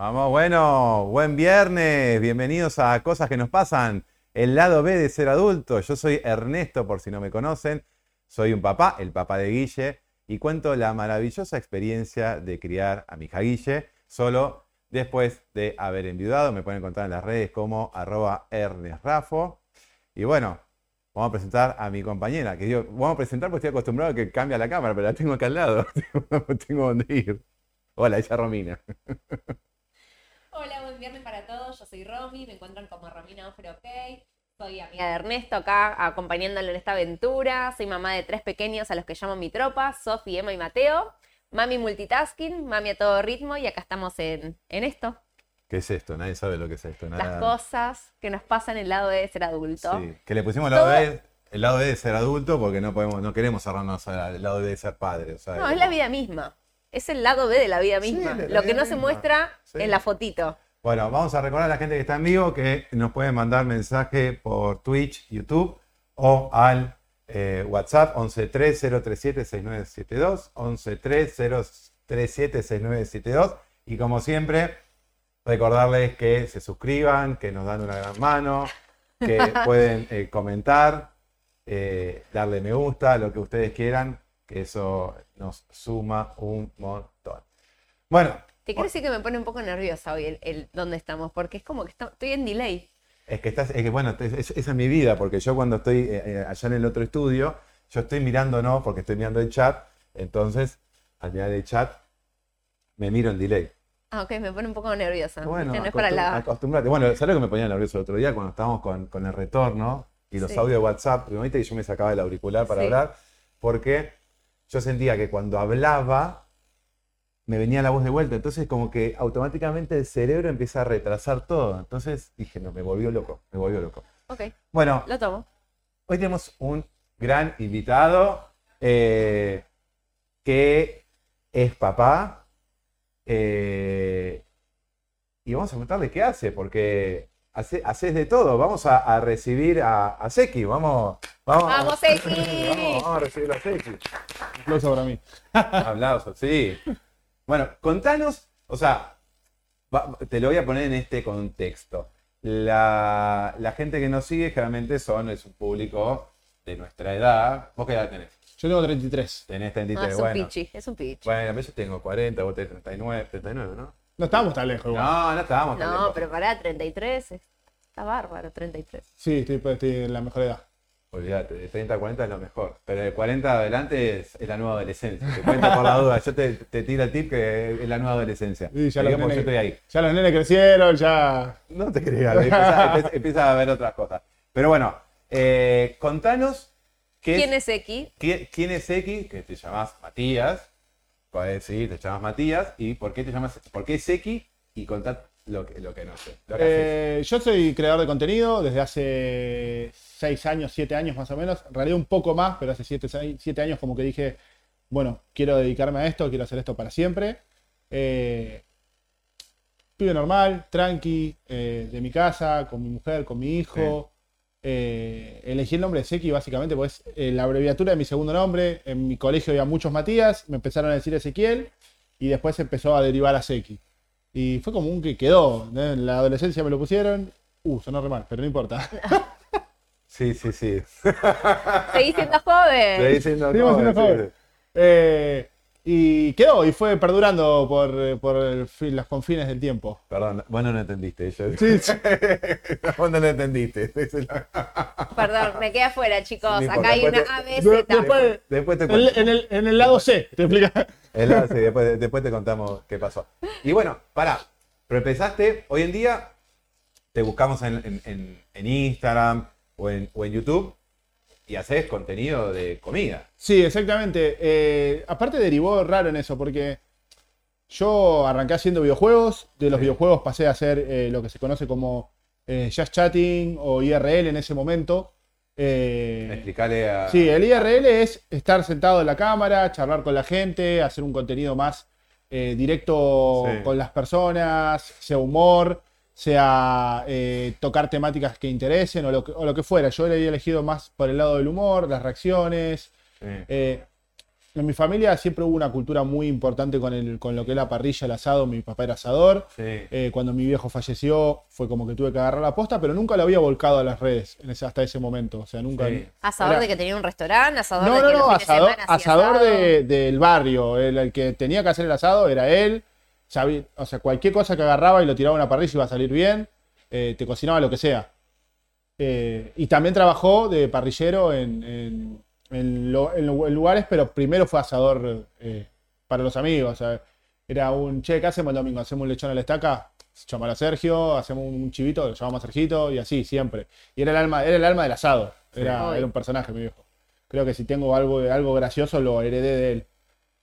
Vamos, bueno, buen viernes, bienvenidos a Cosas que nos pasan, el lado B de ser adulto. Yo soy Ernesto, por si no me conocen, soy un papá, el papá de Guille, y cuento la maravillosa experiencia de criar a mi hija Guille, solo después de haber enviudado. Me pueden encontrar en las redes como arroba ernestrafo. Y bueno, vamos a presentar a mi compañera, que digo, vamos a presentar porque estoy acostumbrado a que cambia la cámara, pero la tengo acá al lado, tengo dónde ir. Hola, ella Romina. Hola, buen viernes para todos. Yo soy Romy, me encuentran como Romina Ofre OK. Soy amiga de Ernesto acá acompañándolo en esta aventura. Soy mamá de tres pequeños a los que llamo mi tropa, Sofi, Emma y Mateo. Mami multitasking, mami a todo ritmo y acá estamos en, en esto. ¿Qué es esto? Nadie sabe lo que es esto. Las cosas que nos pasan en el lado de ser adulto. Sí, que le pusimos el lado, B, el lado B de ser adulto porque no podemos, no queremos cerrarnos al lado B de ser padre. no, es la vida misma. Es el lado B de la vida misma. lo que no se muestra en la fotito. Bueno, vamos a recordar a la gente que está en vivo que nos puede mandar mensaje por Twitch, YouTube o al eh, WhatsApp 1130376972, 1130376972 y como siempre recordarles que se suscriban, que nos dan una gran mano, que pueden eh, comentar, eh, darle me gusta, lo que ustedes quieran, que eso nos suma un montón. Bueno, te quiero decir que me pone un poco nerviosa hoy el, dónde estamos, porque es como que estoy en delay. Es que estás, es que bueno, esa es mi vida, porque yo cuando estoy eh, eh, allá en el otro estudio, yo estoy mirando no, porque estoy mirando el chat, entonces al mirar el chat me miro en delay. Ah, ok, me pone un poco nerviosa. Bueno, no es para la... acostumbrate. Bueno, ¿sabes lo que me ponía nervioso el otro día cuando estábamos con, el retorno y los audios de WhatsApp? Primero que yo me sacaba el auricular para hablar, porque yo sentía que cuando hablaba me venía la voz de vuelta. Entonces como que automáticamente el cerebro empieza a retrasar todo. Entonces dije, no, me volvió loco, me volvió loco. Ok. Bueno. Lo tomo. Hoy tenemos un gran invitado eh, que es papá. Eh, y vamos a preguntarle qué hace, porque hace, haces de todo. Vamos a, recibir a, a, Seki. Vamos, vamos, vamos Seki. Vamos, vamos, a recibir a Seki. Un aplauso para mí. Aplauso, sí. Bueno, contanos, o sea, te lo voy a poner en este contexto. La, gente que nos sigue generalmente son, es un público de nuestra edad. ¿Vos qué edad tenés? Yo tengo 33. Tenés 33, ah, es bueno. un pichi, es un pichi. Bueno, a veces tengo 40, vos tenés 39, 39, ¿no? No estábamos tan lejos. No, no estábamos tan lejos. No, pero pará, 33, está bárbaro, 33. Sí, estoy, estoy en la mejor edad. Olvídate, de 30 a 40 es lo mejor. Pero de 40 adelante es, la nueva adolescencia. Te cuento por la duda. Yo te, tiro el tip que es la nueva adolescencia. Sí, ya, los nenes, yo estoy ahí. ya los nenes crecieron, ya. No te creas, empieza, empieza, a ver otras cosas. Pero bueno, eh, contanos. ¿Quién es X? ¿Quién es X? Que te llamas Matías. Puedes decir, te llamas Matías. ¿Y por qué te llamas? ¿Por qué es X? Y contad lo que, lo que no sé. Eh, yo soy creador de contenido desde hace 6 años, 7 años más o menos. En realidad un poco más, pero hace 7 años como que dije, bueno, quiero dedicarme a esto, quiero hacer esto para siempre. Eh, pibe normal, tranqui, eh, de mi casa, con mi mujer, con mi hijo. Elegí el nombre de Seki básicamente, pues la abreviatura de mi segundo nombre. En mi colegio había muchos Matías, me empezaron a decir Ezequiel y después empezó a derivar a Seki. Y fue como un que quedó. En la adolescencia me lo pusieron. Uh, sonó re mal, pero no importa. Sí, sí, sí. Seguís siendo joven. Seguís siendo joven. Eh, y quedó, y fue perdurando por, por los confines del tiempo. Perdón, vos no lo entendiste. Yo... Sí, sí. vos no lo entendiste. Perdón, me quedé afuera, chicos. Acá hay una ABC. Después, después te cuento. En, el, en el lado C, te explica. El lado C, después, después te contamos qué pasó. Y bueno, pará. Pero empezaste, hoy en día te buscamos en, en, en Instagram, o en, YouTube y haces contenido de comida. Sí, exactamente. Eh, aparte derivó raro en eso, porque yo arranqué haciendo videojuegos, de los videojuegos pasé a hacer eh, lo que se conoce como eh, Just Chatting o IRL en ese momento. Explicarle a... Sí, el IRL es estar sentado en la cámara, charlar con la gente, hacer un contenido más directo con las personas, sea humor sea eh, tocar temáticas que interesen o lo que, fuera. Yo le había elegido más por el lado del humor, las reacciones. Eh, en mi familia siempre hubo una cultura muy importante con, el, con lo que es la parrilla, el asado. Mi papá era asador. Sí. Eh, cuando mi viejo falleció, fue como que tuve que agarrar la posta, pero nunca lo había volcado a las redes en ese- hasta ese momento. O sea, nunca. Sí. Asador Era- de que tenía un restaurante, asador No, de no, que no, de asador, asador asado. de- del barrio. El, el que tenía que hacer el asado era él. Sabía- o sea, cualquier cosa que agarraba y lo tiraba a una parrilla iba a salir bien. Eh, te cocinaba lo que sea. Eh, y también trabajó de parrillero en, en- en lo- lugares, pero primero fue asador eh, para los amigos. o sea, era un, che, ¿qué hacemos el domingo? ¿Hacemos un lechón a la estaca? Llamar a Sergio, hacemos un chivito, lo llamamos a Sergito y así, siempre. Y era el alma, era el alma del asado. Era, era un personaje, mi viejo. Creo que si tengo algo, algo gracioso lo heredé de él.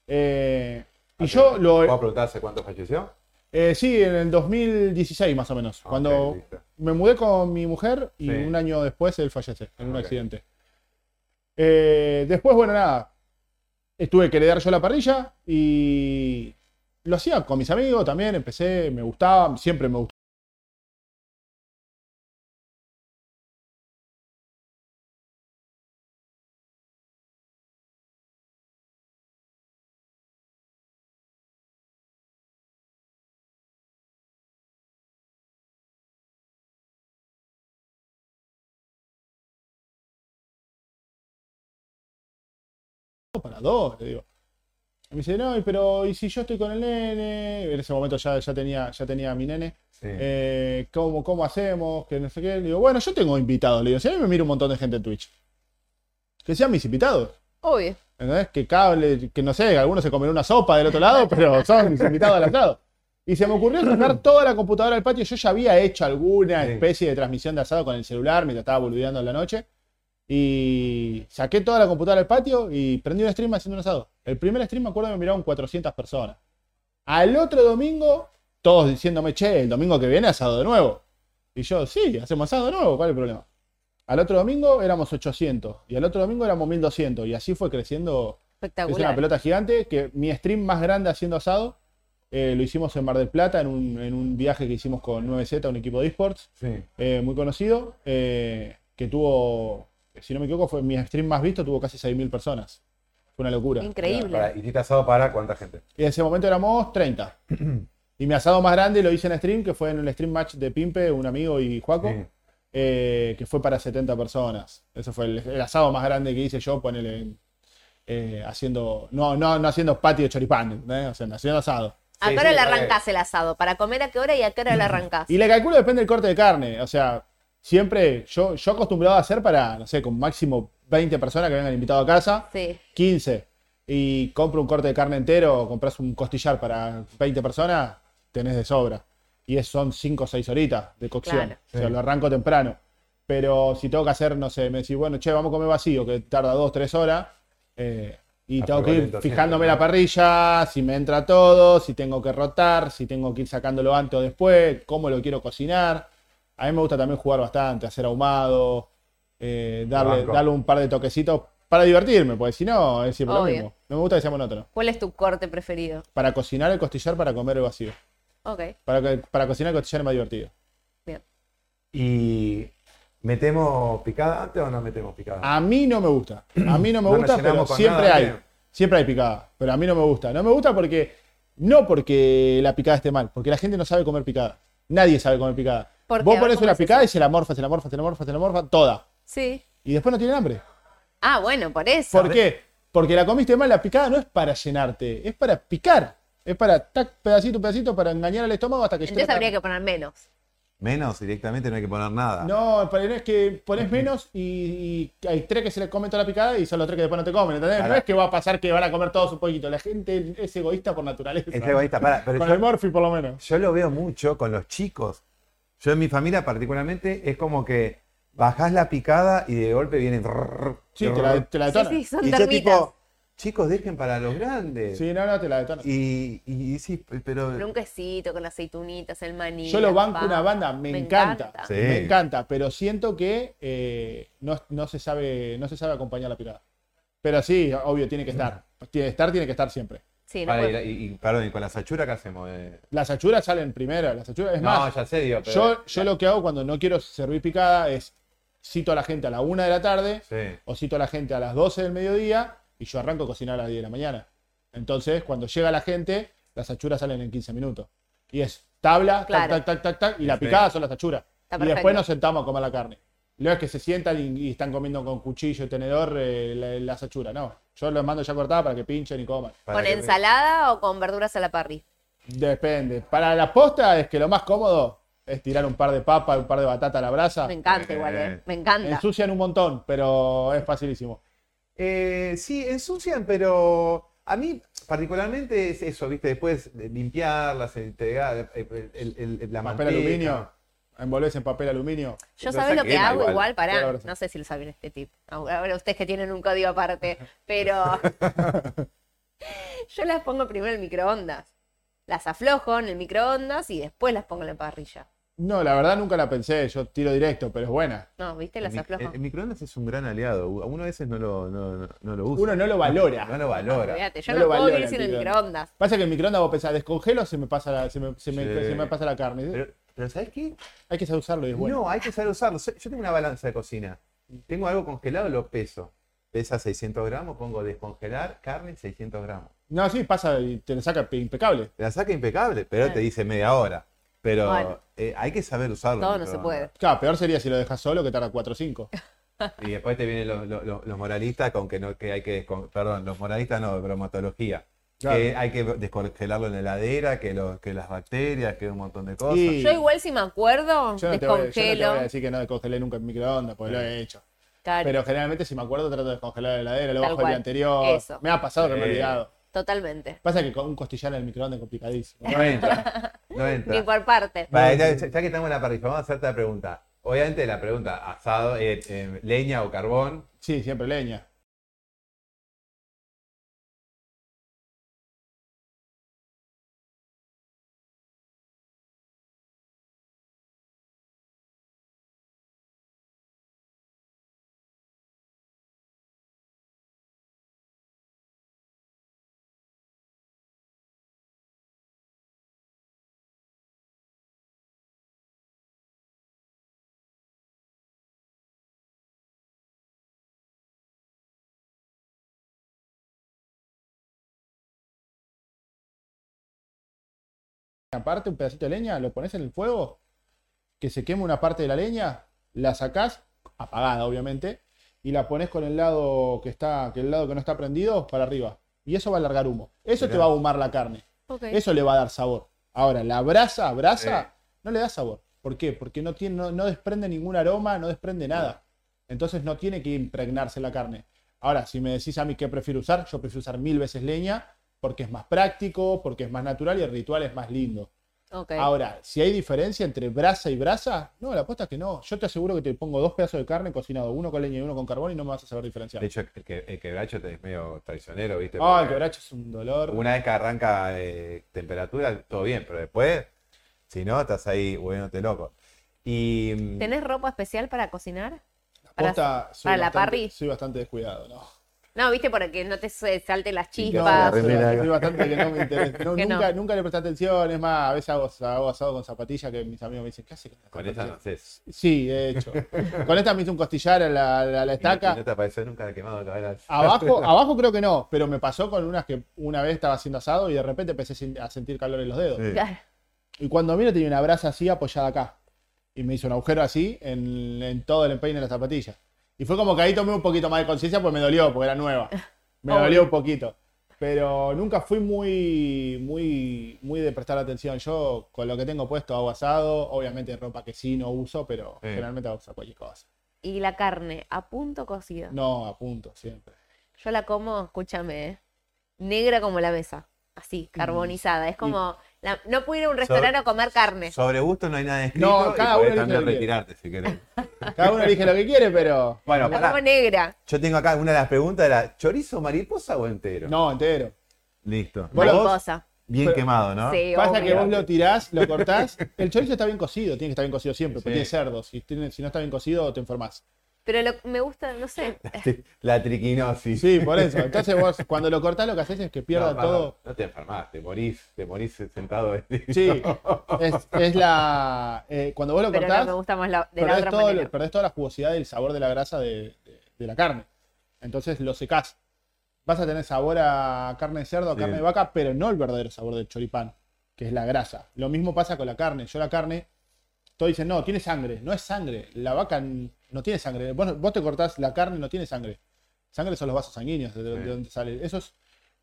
Eh, y yo lo, ¿Puedo preguntar hace cuánto falleció? eh, sí, en el 2016 más o menos. Ah, cuando listo. me mudé con mi mujer y Sí. un año después él fallece en un accidente. Eh, después, bueno, nada. Estuve que heredar yo la parrilla y lo hacía con mis amigos también. Empecé, me gustaba, siempre me gustó. Dos, le digo. Y me dice, no, pero ¿y si yo estoy con el nene? En ese momento ya, ya, tenía, ya tenía a mi nene. Sí. Eh, ¿cómo, ¿Cómo hacemos? Que no sé qué. Le digo, bueno, yo tengo invitados. Le digo, si a mí me mira un montón de gente en Twitch. Que sean mis invitados. Obvio. ¿Entendés? Que cable, que no sé, algunos se comen una sopa del otro lado, pero son mis invitados al asado. Y se me ocurrió sacar toda la computadora al patio. Yo ya había hecho alguna especie de transmisión de asado con el celular mientras estaba boludeando en la noche. Y saqué toda la computadora al patio y prendí un stream haciendo un asado. El primer stream me acuerdo que me miraron 400 personas. Al otro domingo, todos diciéndome, che, el domingo que viene asado de nuevo. Y yo, sí, hacemos asado de nuevo, ¿cuál es el problema? Al otro domingo éramos 800 y al otro domingo éramos 1200 y así fue creciendo. Es una Espectacular. pelota gigante que mi stream más grande haciendo asado eh, lo hicimos en Mar del Plata en un, en un viaje que hicimos con 9Z, un equipo de esports Sí. eh, muy conocido, eh, que tuvo, si no me equivoco, fue mi stream más visto, tuvo casi 6.000 personas. Fue una locura. Increíble. Para, ¿Hiciste asado para cuánta gente? Y en ese momento éramos 30. y mi asado más grande lo hice en stream, que fue en el stream match de Pimpe, un amigo y Juaco, Sí. eh, que fue para 70 personas. Ese fue el, el asado más grande que hice yo, ponele eh, haciendo, no, no, no haciendo patio de choripán, ¿entendés? o sea, haciendo asado. ¿A qué hora sí, le arrancás el asado? ¿Para comer a qué hora y a qué hora le arrancás? Y le calculo depende del corte de carne. O sea, siempre yo, yo acostumbrado a hacer para, no sé, con máximo 20 personas que vengan invitado a casa, Sí. 15. Y compro un corte de carne entero o compras un costillar para 20 personas, tenés de sobra. Y es, son 5 o 6 horitas de cocción. Claro. O sea, Sí. lo arranco temprano. Pero si tengo que hacer, no sé, me decís, bueno, che, vamos a comer vacío, que tarda 2, 3 horas. eh, y A tengo que ir fijándome la parrilla, si me entra todo, si tengo que rotar, si tengo que ir sacándolo antes o después, cómo lo quiero cocinar. A mí me gusta también jugar bastante, hacer ahumado, eh, darle, darle un par de toquecitos para divertirme, porque si no, es siempre lo mismo. No me gusta que sea monótono. ¿Cuál es tu corte preferido? Para cocinar el costillar, para comer el vacío. Ok, Para, que- para cocinar el costillar es más divertido. bien. ¿Y metemos picada antes o no metemos picada? A mí no me gusta. A mí no me No gusta, pero siempre nada, hay. Siempre hay picada. Pero a mí no me gusta. No me gusta porque. No porque la picada esté mal, porque la gente no sabe comer picada. Nadie sabe comer picada. ¿Por qué? Vos ver, pones ¿cómo una picada y se la morfa, se la morfa, se la morfa, se la morfa, toda. Sí. Y después no tienen hambre. Ah, bueno, por eso. ¿Por qué? Porque la comiste mal, la picada no es para llenarte, es para picar. Es para tac, pedacito, pedacito, para engañar al estómago hasta que Entonces habría que poner menos. Menos, directamente no hay que poner nada. No, pero no es que pones menos y, y hay tres que se les comen toda la picada y son los tres que después no te comen, ¿entendés? No es que va a pasar que van a comer todos un poquito. La gente es egoísta por naturaleza. Es egoísta, para, pero Con yo- el Morphy por lo menos. Yo lo veo mucho con los chicos. Yo en mi familia particularmente es como que bajás la picada y de golpe vienen... Sí, te la, te la Sí, detonan. sí, son Y yo termitas. tipo, chicos, dejen para los grandes. Sí, no, no, te la detonan. Y, y sí, pero... Pero un quesito con aceitunitas, el maní. Yo lo las banco una banda, me, encanta. Sí. Me encanta, pero siento que eh, no, no se sabe, no se sabe acompañar la picada. Pero sí, obvio, tiene que estar. Tiene que estar, tiene que estar siempre. Sí, no puede- y, y- perdón, ¿y con la sachura qué hacemos? Eh, Las achuras salen primero, las achuras, es no, más, ya sé, digo, pero... yo, yo lo que hago cuando no quiero servir picada es cito a la gente a la una de la tarde Sí. o cito a la gente a las 12 del mediodía y yo arranco a cocinar a las 10 de la mañana. Entonces, cuando llega la gente, las achuras salen en 15 minutos. Y es tabla, Claro. tac, tac, tac, tac, tac, y la Sí. picada son las achuras. Y después nos sentamos a comer la carne. No es que se sientan y, y están comiendo con cuchillo y tenedor eh, la- las achuras, no. Yo los mando ya cortadas para que pinchen y coman. ¿Con ensalada o con verduras a la parrilla? Depende. Para la posta es que lo más cómodo es tirar un par de papas, un par de batata a la brasa. Me encanta igual, ¿eh? Me encanta. Ensucian un montón, pero es facilísimo. Eh, sí, ensucian, pero a mí particularmente es eso, ¿viste? Después de limpiarlas, entregar el, el- el- la Papel manteca. aluminio. Envolves en papel aluminio. Yo sabes lo que hago igual. igual, para, no sé si lo saben este tip. Ahora ustedes que tienen un código aparte, pero yo las pongo primero en el microondas. Las aflojo en el microondas y después las pongo en la parrilla. No, la verdad nunca la pensé. Yo tiro directo, pero es buena. No, ¿viste? Las aflojo. el- el microondas es un gran aliado. Uno a veces no lo, no, no- no lo usa. Uno no lo valora. No lo valora. Olvídate, yo no no, lo puedo valora vivir sin el microondas. Pasa que el microondas vos pensás, descongelo, se me pasa la, se me, se me- Sí. se me pasa la carne. Pero, pero ¿sabes qué? Hay que saber usarlo y es bueno. No, hay que saber usarlo. Yo tengo una balanza de cocina. Tengo algo congelado, lo peso. Pesa 600 gramos, pongo descongelar carne 600 gramos. No, sí, pasa y te lo saca impecable. Te la saca impecable, pero te dice media hora. Pero Bueno. eh, hay que saber usarlo. Todo no se puede. Claro, peor sería si lo dejas solo, que tarda 4 o 5. Y después te vienen los, los- los- los moralistas con que no que hay que perdón, los moralistas no, bromatología. Claro. Que hay que descongelarlo en la heladera, que, lo- que las bacterias, que un montón de cosas. Y- Yo igual si me acuerdo, Yo no, te voy, yo no te descongelo. voy a decir que no descongelé nunca en microondas, porque lo he hecho. Claro, Pero generalmente si me acuerdo trato de descongelar la heladera, lo Tal bajo el día anterior. Eso. Me ha pasado que me he Sí. olvidado. Totalmente. Pasa que con un costillar en el microondas es complicadísimo. No entra. No entra. Ni por parte. Vale, ya, ya que estamos en la parrilla, vamos a hacerte la pregunta. Obviamente la pregunta, asado, eh, eh, leña o carbón. Sí, siempre leña. Aparte, un pedacito de leña, lo pones en el fuego, que se queme una parte de la leña, la sacás, apagada obviamente, y la pones con el lado que está, que el lado que no está prendido para arriba. Y eso va a largar humo. Eso te va a ahumar la carne. Eso le va a dar sabor. Ahora, la brasa, brasa, no le da sabor. ¿Por qué? Porque no, tiene, no, no desprende ningún aroma, no desprende nada. Entonces no tiene que impregnarse la carne. Ahora, si me decís a mí qué prefiero usar, yo prefiero usar mil veces leña porque es más práctico, porque es más natural y el ritual es más lindo. Ahora, si hay diferencia entre brasa y brasa, no, la apuesta es que no. Yo te aseguro que te pongo dos pedazos de carne cocinado, uno con leña y uno con carbón y no me vas a saber diferenciar. De hecho, el, que, el quebracho te es medio traicionero, ¿viste? Ah, el Porque quebracho es un dolor. Una vez que arranca eh, temperatura, todo bien, pero después, si no, estás ahí volviéndote loco. Y. mm, ¿Tenés ropa especial para cocinar? La para- posta, soy para la parry? Soy bastante descuidado, ¿no? No, viste, para que no te salten las No, la chispas. bastante que no me interesa. No, Que no. nunca, le presté atención, es más, a veces hago, hago asado con zapatillas que mis amigos me dicen, ¿qué haces con, las Con esa no zapatillas?". sé. Sí, de hecho. con esta me hice un costillar a la, la- la Y estaca. no te apareció nunca quemado cabeza. Abajo, abajo creo que no, pero me pasó con unas que una vez estaba haciendo asado y de repente empecé a sentir calor en los dedos. Sí. Claro. Y cuando miro tenía una brasa así apoyada acá. Y me hizo un agujero así en, en todo el empeine de la zapatilla. Y fue como que ahí tomé un poquito más de conciencia porque me dolió, porque era nueva. Me Obvio. dolió un poquito. Pero nunca fui muy, muy, muy de prestar atención. Yo con lo que tengo puesto hago asado, obviamente ropa que sí no uso, pero Sí. generalmente hago cualquier cosa. Y la carne, a punto cocida. No, a punto, siempre. Yo la como, escúchame, ¿eh? negra como la mesa. Así, carbonizada. Es como. La- no puedo ir a un restaurante a comer carne. Sobre gusto no hay nada escrito. No, y cada podés uno también retirarte si querés. Cada uno elige lo que quiere, pero. Bueno, La como negra. Yo tengo acá una de las preguntas: era ¿chorizo mariposa o entero? No, entero. Listo. Mariposa. bien pero- quemado, ¿no? Sí, Pasa obvio. que vos lo tirás, lo cortás. El chorizo está bien cocido, tiene que estar bien cocido siempre, porque Sí. tiene cerdo. Si, tiene- si no está bien cocido, te enfermas. Pero lo- me gusta, no sé. La triquinosis. Sí, por eso. Entonces vos, cuando lo cortás, lo que haces es que pierda No, todo. No te enfermas, te morís, te morís sentado. Sí, es, es la. eh, cuando vos lo Pero cortás, no, me gusta más la, de la perdés, otra todo, perdés toda la jugosidad y el sabor de la grasa de, de- de la carne. Entonces lo secás. vas a tener sabor a carne de cerdo, a Sí. carne de vaca, pero no el verdadero sabor del choripán, que es la grasa. Lo mismo pasa con la carne. Yo la carne, todos dicen, no, tiene sangre. No es sangre. La vaca no tiene sangre. Vos, vos te cortás la carne, no tiene sangre. Sangre son los vasos sanguíneos, de, donde sale. Eso es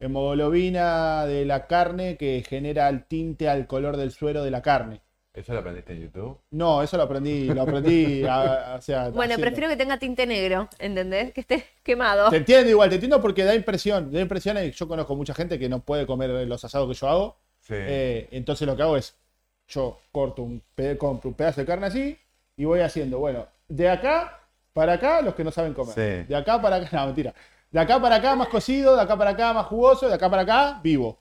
hemoglobina de la carne que genera el tinte al color del suero de la carne. ¿Eso lo aprendiste en YouTube? No, eso lo aprendí, lo aprendí, a- a- o sea, Bueno, haciendo. prefiero que tenga tinte negro, ¿entendés? Que esté quemado. Te entiendo igual, te entiendo porque da impresión, da impresión y yo conozco mucha gente que no puede comer los asados que yo hago. Sí. Eh, entonces lo que hago es, yo corto un, compro un pedazo de carne así y voy haciendo, bueno, de acá para acá los que no saben comer. Sí. De acá para acá, no, mentira. De acá para acá más cocido, de acá para acá más jugoso, de acá para acá vivo.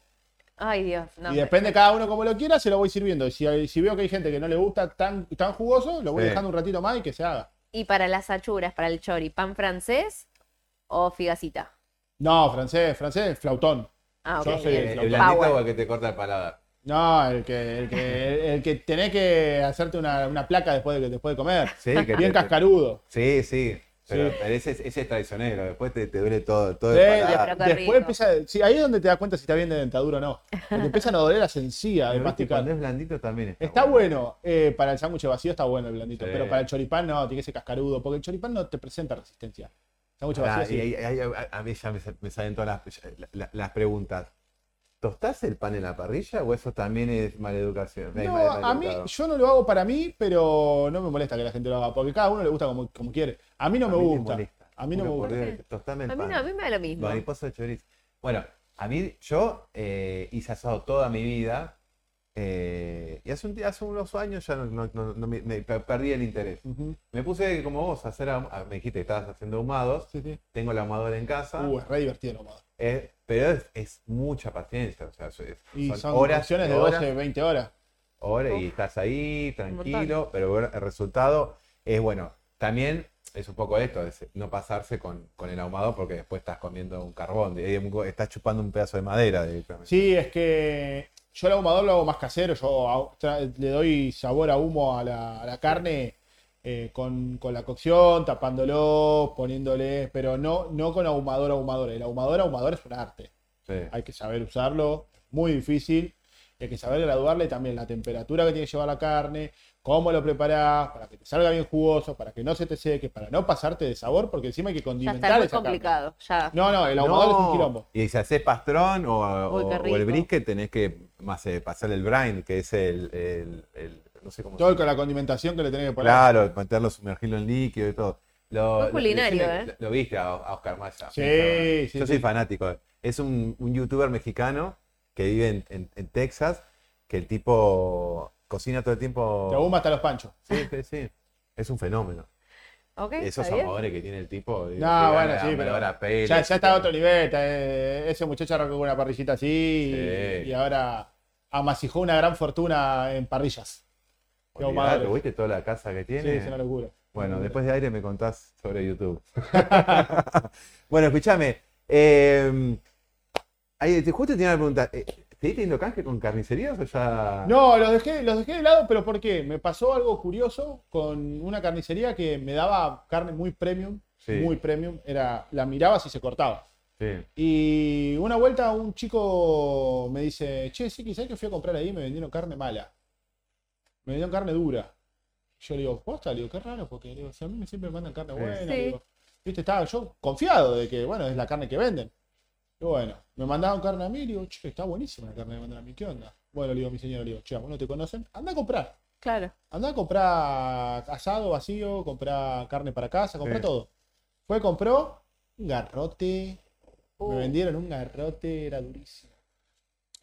Ay, Dios. No, y depende cada uno como lo quiera, se lo voy sirviendo. Y si, si veo que hay gente que no le gusta tan, tan jugoso, lo voy Sí. dejando un ratito más y que se haga. Y para las achuras, para el chori, ¿pan francés o figacita? No, francés, francés, flautón. Ah, Yo ok. soy bien. el ¿El o el que te corta el paladar? No, el que, el que, el que tenés que hacerte una, una placa después de, después de comer. Sí, que Bien te- cascarudo. Sí, sí. Pero, Sí. pero ese, es- ese es traicionero. Después te, te duele todo, todo Sí, el después rico. empieza. Sí, ahí es donde te das cuenta si está bien de dentadura o no. Porque empiezan a doler las encías de viste, cuando masticar. es blandito también está, Está bueno. eh, para el sándwich vacío está bueno el blandito. Sí. Pero para el choripán no, tiene que ser cascarudo. Porque el choripán no te presenta resistencia. Sándwich Pará, vacío y sí. ahí- ahí- a, a mí ya me, sa- me salen todas las, la- la- las preguntas. ¿Tostás el pan en la parrilla o eso también es maleducación? No, mal- a mí, yo no lo hago para mí, pero no me molesta que la gente lo haga. Porque cada uno le gusta como, como quiere. A mí no me mí gusta. A mí no me gusta. Dios, tostame el A mí no, a mí me da lo mismo. Mariposa de chorizo. Bueno, a mí, yo eh, hice asado toda mi vida. eh, y hace, un, día- hace unos años ya no, no- no- no me, me per- perdí el interés. Ujú. Me puse como vos a hacer, ahum- ah, me dijiste que estabas haciendo ahumados. Sí, sí. Tengo el ahumador en casa. Uh, es re divertido nomás. Eh, pero es, es mucha paciencia. O sea, es- Y son, son, horas, de horas, 12, 20 horas. horas y estás ahí tranquilo. Pero bueno, el resultado es bueno. También es un poco esto, es no pasarse con, con el ahumado porque después estás comiendo un carbón, estás chupando un pedazo de madera directamente. Sí, es que yo el ahumador lo hago más casero. Yo le doy sabor a humo a la, a la carne eh, con, con la cocción, tapándolo, poniéndole, pero no, no con ahumador ahumador. El ahumador ahumador es un arte. Sí. Hay que saber usarlo, muy difícil. y Hay que saber graduarle también la temperatura que tiene que llevar la carne, cómo lo preparás, para que te salga bien jugoso, para que no se te seque, para no pasarte de sabor, porque encima hay que Ya condimentar está carne. complicado. Ya. No, no, el ahumador es un quilombo. Y si haces pastrón o, Uy, o- el brisket, tenés que más eh, pasar el brine, que es el, el- el- no sé cómo Todo se con la condimentación que le tenés que poner. Claro, meterlo, sumergirlo en líquido y todo. Lo, culinario, lo- ¿eh? Lo, lo viste a, a Oscar Maya. Sí, sí, Yo sí. soy fanático. Es un, un youtuber mexicano que vive en, en- en Texas, que el tipo cocina todo el tiempo. Te ahuma hasta los panchos. Sí, sí, sí. Es un fenómeno. Ok, Esos amadores que tiene el tipo. No, bueno, gana sí, pero hora pele, Ya, ya está a otro nivel. está, eh, ese muchacho arrancó con una parrillita así y- Sí. y, ahora amasijó una gran fortuna en parrillas. Olvidate. ¿Viste toda la casa que Sí, tiene? es una locura. Bueno, después de aire me contás sobre YouTube. bueno, escúchame. eh, ahí, te- justo tenía una pregunta. eh, ¿Seguís teniendo canje con carnicerías o ya.? No, los dejé, los dejé de lado, pero ¿por qué? Me pasó algo curioso con una carnicería que me daba carne muy premium, Sí. muy premium. Era, la mirabas y se cortaba. Sí. Y una vuelta un chico me dice, che, sí, quizás que fui a comprar ahí y me vendieron carne mala. Me vendieron carne dura. Yo le digo, posta, le digo, qué raro, porque le digo, si a mí me siempre me mandan carne buena. Sí. le digo, Viste, estaba yo confiado de que, bueno, es la carne que venden. Y bueno, me mandaron carne a mí y le digo, che, está buenísima la carne que me mandan a mí, ¿qué onda? Bueno, le digo a mi señora, le digo, che, ¿a vos no te conocen? Anda a comprar. Claro. Anda a comprar asado vacío, comprar carne para casa, comprar Sí. todo. Fue, compró un garrote. Uh. Me vendieron un garrote, era durísimo.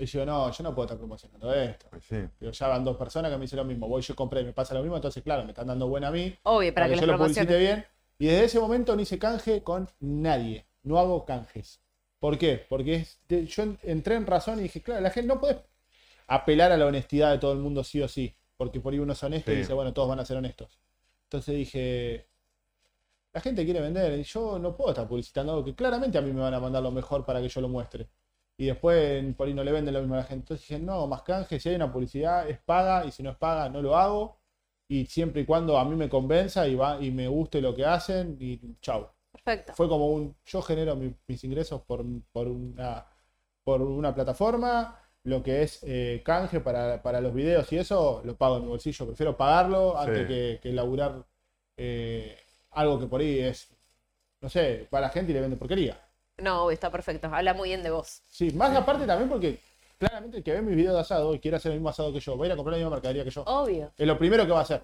Y yo, no, yo no puedo estar promocionando esto. Pues sí. Pero ya van dos personas que me dicen lo mismo. Voy, yo compré, me pasa lo mismo, entonces, claro, me están dando buena a mí. Obvio, para, Para, que, que, yo lo publicite promocione. bien. Y desde ese momento no hice canje con nadie. No hago canjes. ¿Por qué? Porque es- de- yo en- entré en razón y dije, claro, la gente no puede apelar a la honestidad de todo el mundo sí o sí. Porque por ahí uno es honesto y dice, bueno, todos van a ser honestos. Entonces dije, la gente quiere vender y yo no puedo estar publicitando algo que claramente a mí me van a mandar lo mejor para que yo lo muestre. Y después por ahí no le venden lo mismo a la gente. Entonces dije, no, más canje, si hay una publicidad es paga y si no es paga no lo hago. Y siempre y cuando a mí me convenza y, va, y me guste lo que hacen y chau. Perfecto. Fue como un, yo genero mi- mis ingresos por, por, una, por una plataforma, lo que es eh, canje para, para los videos y eso lo pago en mi bolsillo. Prefiero pagarlo antes Sí. que, que laburar eh, algo que por ahí es, no sé, para la gente y le vende porquería. No, está perfecto. Habla muy bien de vos. Sí, más aparte también porque claramente el que ve mis videos de asado y quiere hacer el mismo asado que yo, va a ir a comprar la misma mercadería que yo. Obvio. Es lo primero que va a hacer.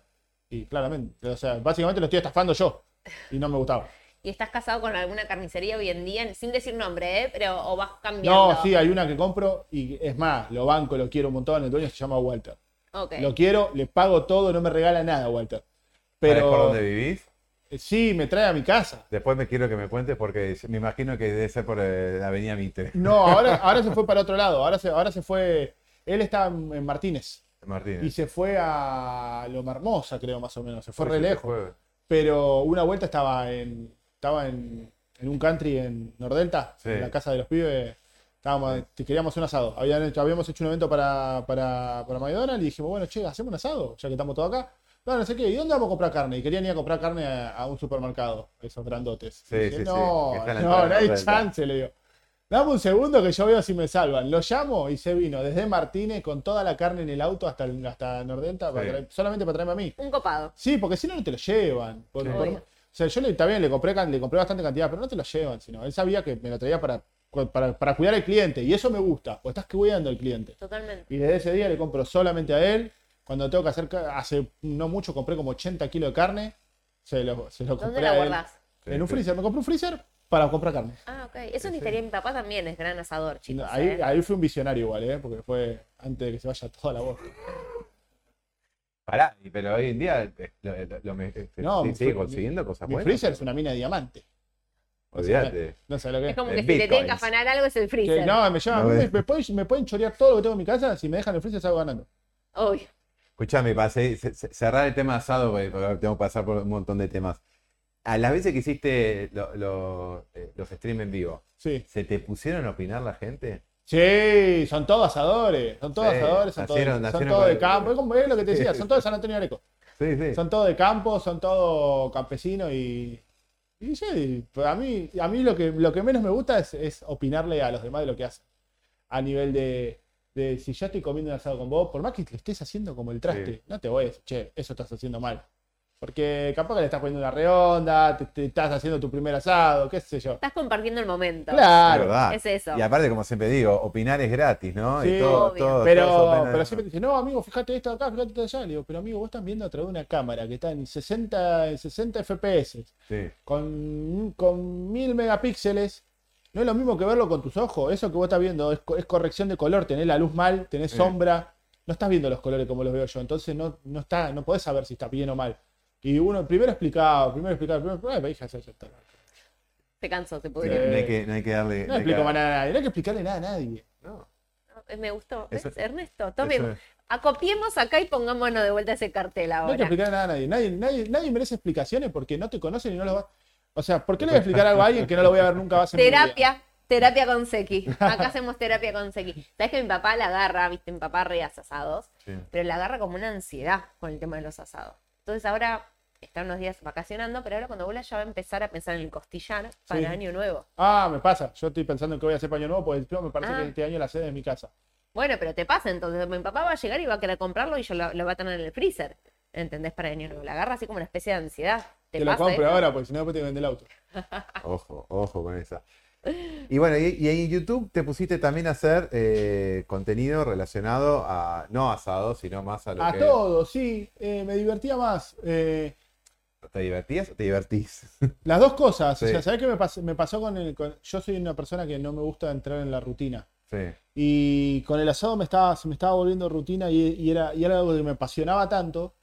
Y claramente, o sea, básicamente lo estoy estafando yo. Y no me gustaba. ¿Y estás casado con alguna carnicería hoy en día? Sin decir nombre, ¿eh? Pero, o vas cambiando. No, sí, hay una que compro y es más, lo banco, lo quiero un montón. El dueño se llama Walter. Ok. Lo quiero, le pago todo, no me regala nada, Walter. ¿Sabés Pero por dónde vivís? Eh, sí, me trae a mi casa. Después me quiero que me cuentes porque me imagino que debe ser por eh, la avenida Mitre. No, ahora, ahora se fue para otro lado. Ahora se, ahora se fue. Él está en en Martínez Martínez. y se fue a Loma Hermosa, creo, más o menos. Se fue re lejos. fue. Pero una vuelta estaba en. Estaba en, en un country en Nordelta, Sí. en la casa de los pibes. Estábamos, queríamos un asado. Habían hecho- habíamos hecho un evento para, para, para McDonald's y dijimos, bueno, che, hacemos un asado, ya que estamos todos acá. No, no sé qué, ¿y dónde vamos a comprar carne? Y querían ir a comprar carne a, a un supermercado, esos grandotes. Sí, dije, sí, sí, no, la no, no hay Nordelta". chance, le digo. Dame un segundo que yo veo si me salvan. Lo llamo y se vino desde Martínez con toda la carne en el auto hasta, hasta Nordelta, para Sí. traer- solamente para traerme a mí. Un copado. Sí, porque si no, no te lo llevan. Por- Sí. por- Obvio. o sea, yo le, también le compré, le compré bastante cantidad, pero no te lo llevan, sino él sabía que me lo traía para, para, para cuidar al cliente. Y eso me gusta, porque estás cuidando al cliente. Totalmente. Y desde ese día le compro solamente a él. Cuando tengo que hacer, hace no mucho compré como 80 kilos de carne. Se lo, se lo ¿Dónde compré la a él. guardás? En un freezer. Me compré un freezer para comprar carne. Ah, ok. Eso Sí, necesitaría mi papá también, es gran asador, chicos. ahí, ¿eh? ahí fui un visionario igual, ¿eh? porque fue antes de que se vaya toda la bosta. Pará, y- pero hoy en día eh, lo, lo- lo me- No, sí, mi sigue consiguiendo cosas Mi buenas. freezer es una mina de diamante. Olvídate. No sé lo que Es es. como que si te tienen que bitcoins. afanar algo es el Que freezer. no, me, llevan- No a mí ves. me, me pueden, me pueden chorear todo lo que tengo en mi casa. Si me dejan el freezer, salgo ganando. Obvio. Escuchame, para ce- ce- cerrar el tema asado, porque tengo que pasar por un montón de temas. A las veces que hiciste lo- lo- eh, los streams en vivo, Sí. ¿se te pusieron a opinar la gente? Sí, son todos asadores. Son todos Sí, asadores, son todos, nacieron- son todos de el- campo. Es como es lo que te decía, son todos de San Antonio Areco. Sí, sí. Son todos de campo, son todos campesinos y. Y sí, a mí, a mí lo que, lo que menos me gusta es, es opinarle a los demás de lo que hacen. A nivel de, de si yo estoy comiendo un asado con vos, por más que lo estés haciendo como el traste, Sí. no te voy a decir, che, eso estás haciendo mal. Porque capaz que le estás poniendo una redonda, te, te estás haciendo tu primer asado, qué sé yo. Estás compartiendo el momento. Claro. verdad. Es eso. Y aparte, como siempre digo, opinar es gratis, ¿no? Sí, y todo, obvio. todo- Pero, pero siempre te dice, no, amigo, fíjate esto acá, fíjate esto de allá. Le digo, pero amigo, vos estás viendo a través de una cámara que está en 60, en 60 FPS, Sí. con, con 1000 megapíxeles. No es lo mismo que verlo con tus ojos. Eso que vos estás viendo es, co- es corrección de color. Tenés la luz mal, tenés Sí. sombra. No estás viendo los colores como los veo yo. Entonces no, no, está, no podés saber si está bien o mal. Y uno, primero explicado, primero explicado, primero explicado. Ay, hija, ya está. Se cansó, se pudrió. Sí. No, hay que, no hay que darle. No hay que explico más dar- nada a nadie. No hay que explicarle nada a nadie. No, Me gustó. ¿Ves, Eso- Ernesto? es. Acopiemos acá y pongámonos de vuelta ese cartel No hay que ahora. explicarle nada a nadie. Nadie, nadie. nadie merece explicaciones porque no te conocen y no lo vas. O sea, ¿por qué le voy a explicar algo a alguien que no lo voy a ver nunca más en mi vida? Terapia. Terapia con Seki. Acá hacemos terapia con Seki. Sabes que mi papá la agarra, viste, mi papá re hace asados, sí. pero la agarra como una ansiedad con el tema de los asados. Entonces ahora está unos días vacacionando, pero ahora cuando vuelva ya va a empezar a pensar en el costillar para Sí. Año Nuevo. Ah, me pasa. Yo estoy pensando en que voy a hacer paño nuevo porque me parece Ah. que este año la sede es mi casa. Bueno, pero te pasa entonces. Mi papá va a llegar y va a querer comprarlo y yo lo, lo va a tener en el freezer. ¿Entendés? Para Año Nuevo. La agarra así como una especie de ansiedad. ¿Te Te lo compro eso? ahora porque si no después te vende el auto. Ojo, ojo con esa. Y bueno, y, y en YouTube te pusiste también a hacer eh, contenido relacionado a, no asado, sino más a lo A que todo, sí. eh, me divertía más. Eh, te divertías o te divertís. las dos cosas. O Sí. sea, ¿sabés qué me, pas- me pasó con el. con- yo soy una persona que no me gusta entrar en la rutina. Sí, Y con el asado me estaba, se me estaba volviendo rutina y, y era, y era algo que me apasionaba tanto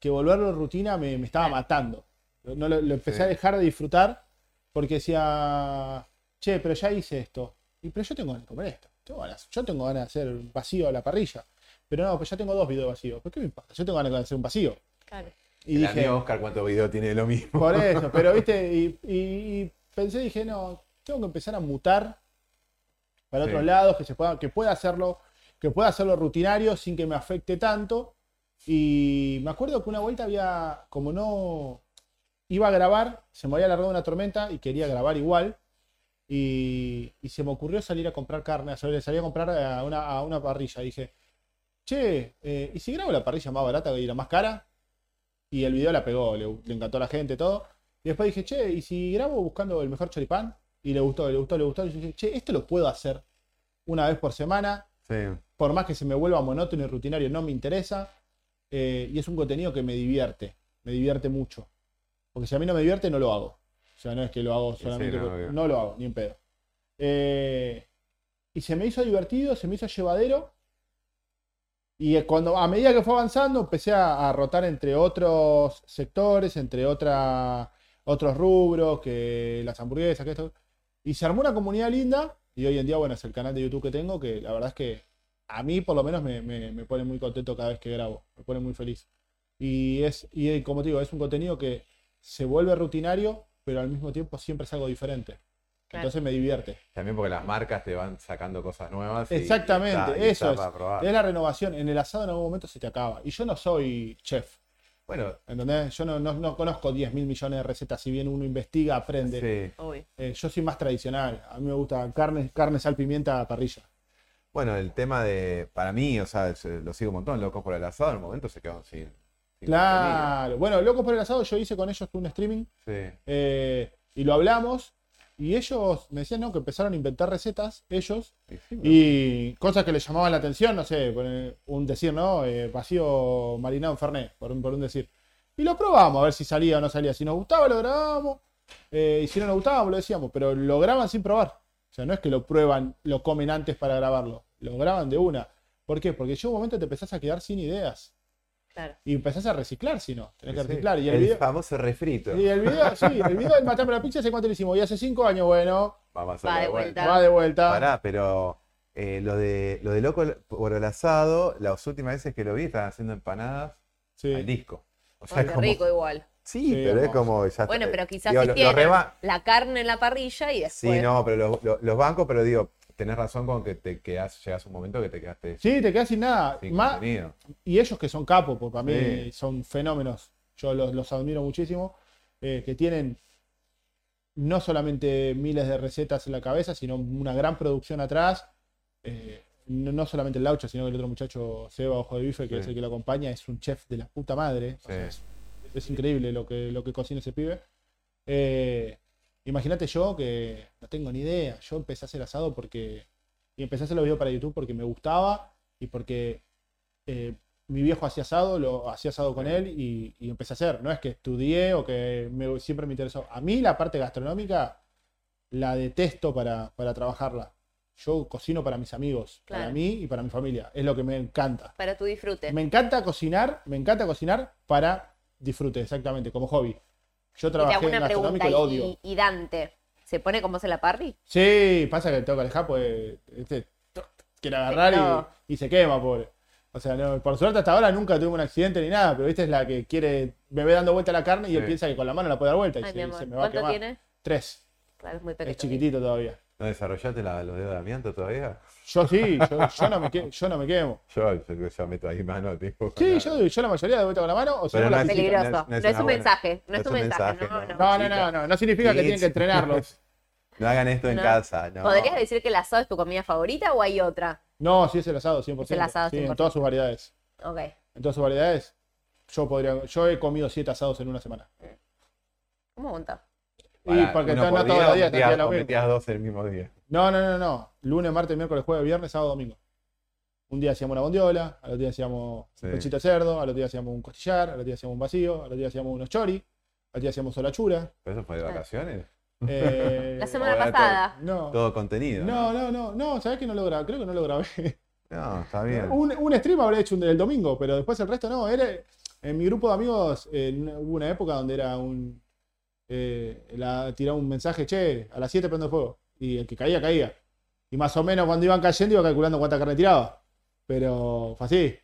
que volverlo rutina me, me estaba matando. No, lo, lo empecé Sí. a dejar de disfrutar porque decía, che, pero ya hice esto. Y pero yo tengo ganas de comer esto. Tengo ganas- yo tengo ganas de hacer un vacío a la parrilla. Pero no, pues ya tengo dos videos vacíos. ¿Por qué me importa? Yo tengo ganas de hacer un vacío. Claro. Y el dije, amigo Oscar, ¿cuántos videos tiene de lo mismo? por eso, pero viste, y, y- y pensé, dije, no, tengo que empezar a mutar para Sí. otros lados, que se pueda, que pueda hacerlo, que pueda hacerlo rutinario sin que me afecte tanto. Y me acuerdo que una vuelta había, como no, iba a grabar, se me había alargado una tormenta y quería grabar igual. Y, y se me ocurrió salir a comprar carne, salir, salir a comprar a una, a una parrilla. Y dije, che, eh, ¿y si grabo la parrilla más barata y la más cara? Y el video la pegó, le, le encantó a la gente, todo. Y después dije, che, ¿y si grabo buscando el mejor choripán? Y le gustó, le gustó, le gustó. Y dije, che, esto lo puedo hacer una vez por semana. Sí. Por más que se me vuelva monótono y rutinario, no me interesa. Eh, y es un contenido que me divierte, me divierte mucho. Porque si a mí no me divierte, no lo hago. O sea, no es que lo hago sí, solamente, no, por- obvio. no, lo hago, ni en pedo. Eh, y se me hizo divertido, se me hizo llevadero. Y eh, cuando, a medida que fue avanzando, empecé a, a rotar entre otros sectores, entre otra, otros rubros, que las hamburguesas, que esto. Y se armó una comunidad linda. Y hoy en día, bueno, es el canal de YouTube que tengo, que la verdad es que a mí por lo menos me, me- me pone muy contento cada vez que grabo. Me pone muy feliz. Y es, y como te digo, es un contenido que se vuelve rutinario, pero al mismo tiempo siempre es algo diferente. Claro. Entonces me divierte. También porque las marcas te van sacando cosas nuevas. y- y Exactamente, está- y eso es. Es la renovación. En el asado en algún momento se te acaba. Y yo no soy chef. Bueno, ¿Entendés? Yo no, no, no conozco 10 mil millones de recetas. Si bien uno investiga, aprende. sí. Eh, yo soy más tradicional. A mí me gusta carne, carne, sal, pimienta, parrilla. Bueno, el tema de, para mí, o sea, se- lo sigo un montón, locos por el asado, en un momento se quedaron sin Claro. Bueno, Locos por el asado, yo hice con ellos un streaming. Sí. eh, y lo hablamos. Y ellos me decían, ¿no? Que empezaron a inventar recetas, ellos. Y sí, Y cosas que les llamaban la atención, no sé, un decir, ¿no? Eh, vacío marinado en Fernet, por un, por un decir. Y lo probamos a ver si salía o no salía. Si nos gustaba, lo grabábamos. eh, y si no nos gustaba, lo decíamos. Pero lo graban sin probar. O sea, no es que lo prueban, lo comen antes para grabarlo. Lo graban de una. ¿Por qué? Porque llega un momento te empezás a quedar sin ideas. Claro. Y empezás a reciclar, si no. Tenés que Sí. reciclar. Y el, el video. famoso refrito. Y el video, sí, el video del la Pizza, ¿hace cuánto lo hicimos? Y hace cinco años, bueno, Vamos a Va de vuelta. vuelta. va de vuelta. Pará, pero eh, lo de lo de loco por el asado, las últimas veces que lo vi estaban haciendo empanadas Sí. al disco. O Ay, qué como- rico igual. Sí, Sí, pero es como ya Bueno, pero quizás digo, si lo- lo tienen reba- la carne en la parrilla y después. Sí, no, pero lo- lo- los bancos, pero digo, tenés razón con que te quedas, llegas a un momento que te quedaste Sí, te quedas sin nada. sin Más, y ellos que son capos, porque para mí Sí. son fenómenos. Yo los, los admiro muchísimo. eh, que tienen no solamente miles de recetas en la cabeza, sino una gran producción atrás. eh, no, no solamente el Laucha, sino que el otro muchacho, Seba Ojo de Bife, que Sí. es el que lo acompaña, es un chef de la puta madre. O Sí. sea, es, es increíble lo que, lo que cocina ese pibe. Eh, Imagínate yo que no tengo ni idea. Yo empecé a hacer asado porque. Y empecé a hacer los videos para YouTube porque me gustaba y porque eh, mi viejo hacía asado, lo hacía asado con él y, y empecé a hacer. No es que estudié o que me- siempre me interesó. A mí la parte gastronómica la detesto para, para trabajarla. Yo cocino para mis amigos, para mí y para mi familia. Es lo que me encanta. Para tu disfrute. Me encanta cocinar, me encanta cocinar para disfrute, exactamente, como hobby. Yo y te trabajé hago en una gastronómico pregunta. y lo odio. Y, y Dante, ¿se pone como se la parry? Sí, pasa que tengo que alejar, pues este, quiere agarrar y, y se quema, pobre. O sea, no, por suerte hasta ahora nunca tuve un accidente ni nada, pero esta es la que quiere, me ve dando vuelta la carne y él Sí. piensa que con la mano la puede dar vuelta y Ay, se, mi amor. se me va a ¿Cuánto quemar. tiene? Tres, Claro, es muy es pequeño. chiquitito todavía. ¿No desarrollaste la- los dedos de amianto todavía? Yo sí, yo, yo no, me que- yo no me quemo. Yo, yo, yo meto ahí mano, tipo. Sí, yo, yo la mayoría de vuelta con la mano o Pero no, es-. Peligroso. no es- no No es es, una un buena- mensaje. No no es un mensaje. No, no. No, no, no, no, no significa que tienen que entrenarlo. No hagan esto en casa, no. ¿Podrías decir que el asado es tu comida favorita o hay otra? No, sí es el asado, 100%. Es el asado, Sí, en 100%. todas sus variedades. Ok. En todas sus variedades. Yo podría, yo he comido siete asados en una semana. ¿Cómo monta? Y Pará, porque uno no todos día los días metías- hacía lo o mismo. metías dos el mismo día. No, no, no, no. Lunes, martes, miércoles, jueves, viernes, sábado, domingo. Un día hacíamos una bondiola, al otro día hacíamos Sí. un pechito de cerdo, al otro día hacíamos un costillar, al otro día hacíamos un vacío, al otro día hacíamos unos chori, al otro día hacíamos solachura. ¿Pero eso fue de vacaciones? Eh, La semana pasada. No, Todo contenido. no, no, no, no, ¿sabés que no lo grabé? Creo que no lo grabé. No, está bien. Un, un stream habré hecho del domingo, pero después el resto no. Era, en mi grupo de amigos eh, hubo una época donde era un. Eh, la, tiraba un mensaje, che, a las 7 prendo el fuego. Y el que caía, caía. Y más o menos cuando iban cayendo iba calculando cuánta carne tiraba. Pero fue así.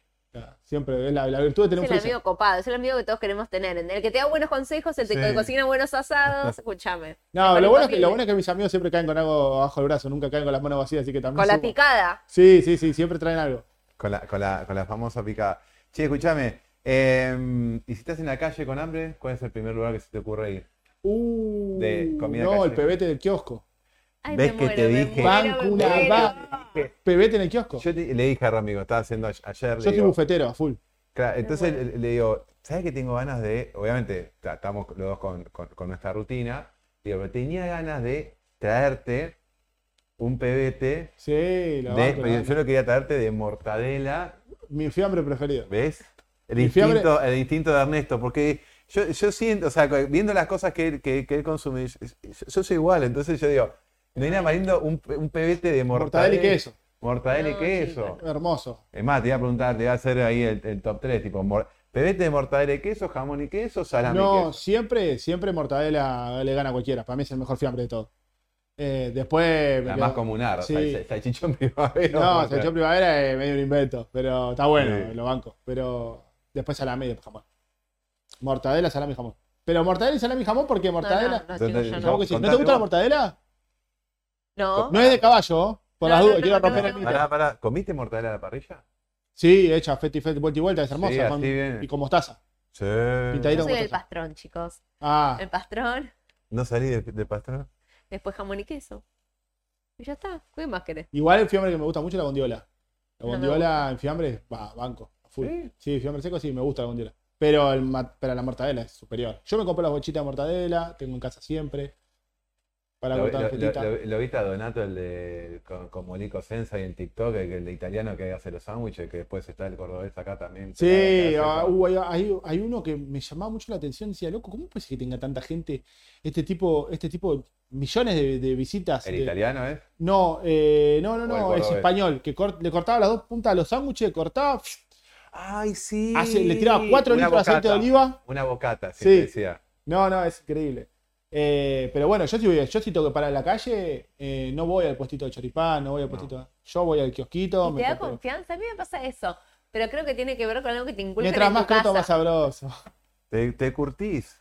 Siempre es la, la virtud de tener Es un el freezer. amigo copado, es el amigo que todos queremos tener. El que te da buenos consejos, el que Sí. cocina buenos asados. Escúchame. No, Es lo bueno, es que, imposible. lo bueno es que mis amigos siempre caen con algo abajo del brazo, nunca caen con las manos vacías, así que también. Con la picada. Sí, sí, sí, siempre traen algo. Con la, con la, con la famosa picada. Che, escúchame, Em, y si estás en la calle con hambre, ¿cuál es el primer lugar que se te ocurre ir? Uh, De comida no, el pebete del kiosco. Ay, ¿Ves que muero, te dije? Pebete en el kiosco. Yo, Yo te- le dije a Rami, cuando estaba haciendo ayer, le soy digo, bufetero, a full. Claro, entonces le, le digo, ¿sabes que tengo ganas de, obviamente, ta- estamos los dos con, con- con nuestra rutina, digo, pero tenía ganas de traerte un pebete, Sí, la de, banco, yo lo quería traerte de mortadela, Mi fiambre preferido. ¿ves? El Mi fiambre- instinto, el instinto de Ernesto, porque yo, yo siento, o sea, viendo las cosas que él, que, que él consume, yo, yo soy igual, entonces yo digo, no hay nada más lindo un, un pebete de mortadela. Y queso. Mortadela y queso. Hermoso. Es más, te iba a preguntar, te iba a hacer ahí el, el top 3, tipo, mor- pebete de mortadela y queso, jamón y queso, salami y No, queso. siempre, siempre mortadela le gana a cualquiera. Para mí es el mejor fiambre de todo. Eh, después. La más comunal, Sí. o sea, el salchichón primavera. No. Salchichón Primavera es medio un invento, pero está bueno, Sí. lo banco. Pero después salami y después jamón. Mortadela, salami y jamón. Pero mortadela y salami y jamón, porque mortadela. no, no, Entonces, chicos, yo ¿Cómo no. que te gusta la mortadela? No. No es de caballo, por No, las dudas, no, quiero no, romper no, el mito. Pará, pará, ¿comiste mortadela a la parrilla? Sí, hecha feti feti vuelta y vuelta, es hermosa. Sí, así y con mostaza. Sí. Pintadito. Yo soy como el taza. pastrón, chicos. Ah, El pastrón, ¿No salí de, de pastrón? después jamón y queso. Y ya está. ¿Qué más querés? igual el fiambre que me gusta mucho es la bondiola. La No me bondiola en fiambre, va, banco, full. ¿Sí? Sí, fiambre seco sí, me gusta la bondiola. Pero, el, pero la mortadela es superior. Yo me compro las bochitas de mortadela, tengo en casa siempre. Para Lo, cortar lo- lo- lo viste a Donato, el de con, con Molico Sensa y en TikTok, el, el de italiano que hace los sándwiches, que después está el cordobés acá también. Sí, ah, uh, hay, hay- hay uno que me llamaba mucho la atención. Decía, loco, ¿cómo puede ser que tenga tanta gente? Este tipo, este tipo, millones de, de visitas. ¿El de- italiano es? No, eh, no, no, no, es español. Que cort- le cortaba las dos puntas a los sándwiches, cortaba, Ay, sí. hace- le tiraba 4 Una litros de aceite de oliva. Una bocata, sí, Sí. decía. No, no, es increíble. Eh, pero bueno, yo si, voy, yo si tengo que parar en la calle, eh, no voy al puestito de choripán, no voy al No. puestito. Yo voy al kiosquito. ¿Y me te da confianza? A mí me pasa eso. Pero creo que tiene que ver con algo que te inculcan Mientras en tu más croto, casa. más sabroso. Te, te curtís.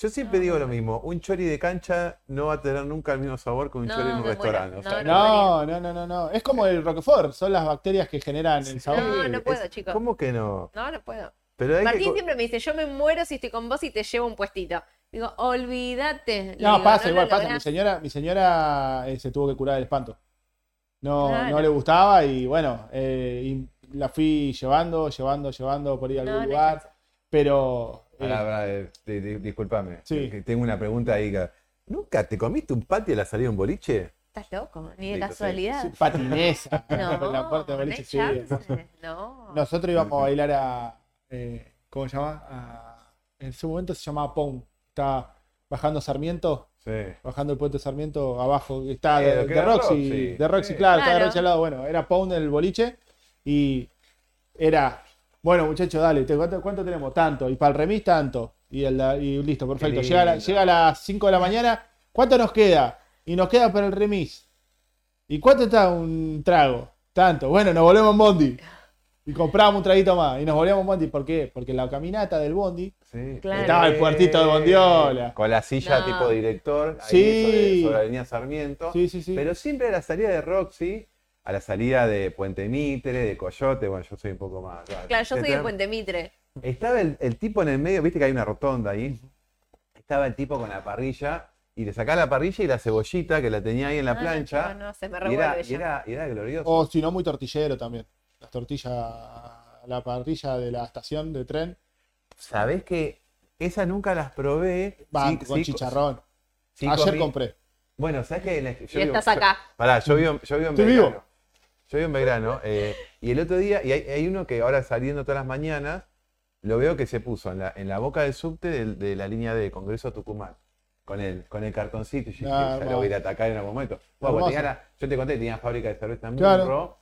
Yo siempre No, digo lo mismo, un chori de cancha no va a tener nunca el mismo sabor que un No, chori en un restaurante. o No, sea, No, no, no, no, no. Es como el Roquefort, son las bacterias que generan el sabor. No, no es- puedo, chicos. ¿Cómo que no? No, no puedo. Pero hay que Martín siempre me dice, yo me muero si estoy con vos y te llevo un puestito. Digo, olvídate. No, digo, pasa, igual pasa. Mi señora, mi señora eh, se tuvo que curar del espanto. No, Claro. no le gustaba y bueno, eh, y la fui llevando, llevando, llevando por ir a algún lugar. Pero eh, disculpame. Sí. Tengo una pregunta ahí. ¿Nunca te comiste un patio a la salida de un boliche? Estás loco, ni de sí. casualidad. sí, patinesa. No, la puerta de no boliche, hay sí, chance. No. Nosotros íbamos a bailar a. eh, ¿Cómo se llama? A- en su momento se llamaba Pong. Estaba bajando Sarmiento. Sí. Bajando el puente Sarmiento abajo. Está Eh, de, de Roxy. De Roxy, Sí. claro, está de Claro. Roxy al lado. Bueno, era Pound en el boliche. Y era. Bueno, muchachos, dale, te- ¿cuánto, cuánto tenemos? Tanto. Y para el remis, tanto. Y, el, y listo, perfecto. Llega, a la- llega a las 5 de la mañana. ¿Cuánto nos queda? Y nos queda para el remis. ¿Y cuánto está un trago? Tanto. Bueno, nos volvemos en Bondi. Y comprábamos un traguito más. Y nos volvíamos en Bondi. ¿Por qué? Porque la caminata del Bondi. Sí. Claro. Estaba el puertito de Bondiola. Con la silla No. tipo director, ahí Sí. sobre, sobre la línea Sarmiento. Sí, sí, sí. Pero siempre a la salida de Roxy, a la salida de Puente Mitre, de Coyote, bueno, yo soy un poco más. Claro, yo soy de. Puente Mitre. Estaba el, el tipo en el medio, viste que hay una rotonda ahí. Estaba el tipo con la parrilla y le sacaba la parrilla y la cebollita que la tenía ahí en la Ah, plancha. No, no, se me y, era, y era- y era glorioso. O si no, muy tortillero también. Las tortillas, la parrilla de la estación de tren, ¿Sabés que esas nunca las probé? va Sí- con sí- chicharrón. sí Ayer comí- compré. Bueno, ¿sabés que Y estás acá. Pará, yo vivo, yo vivo en Estoy Belgrano. vivo. Yo vivo en Belgrano. eh, y el otro día, y hay, hay uno que ahora saliendo todas las mañanas, lo veo que se puso en la, en la boca del subte de, la línea de Congreso Tucumán. Con el, con el cartoncito. Y yo ya lo voy a ir a atacar en algún momento. Bueno, Hermoso. porque tenía la- yo te conté, tenía fábrica de cerveza en Claro. Munro.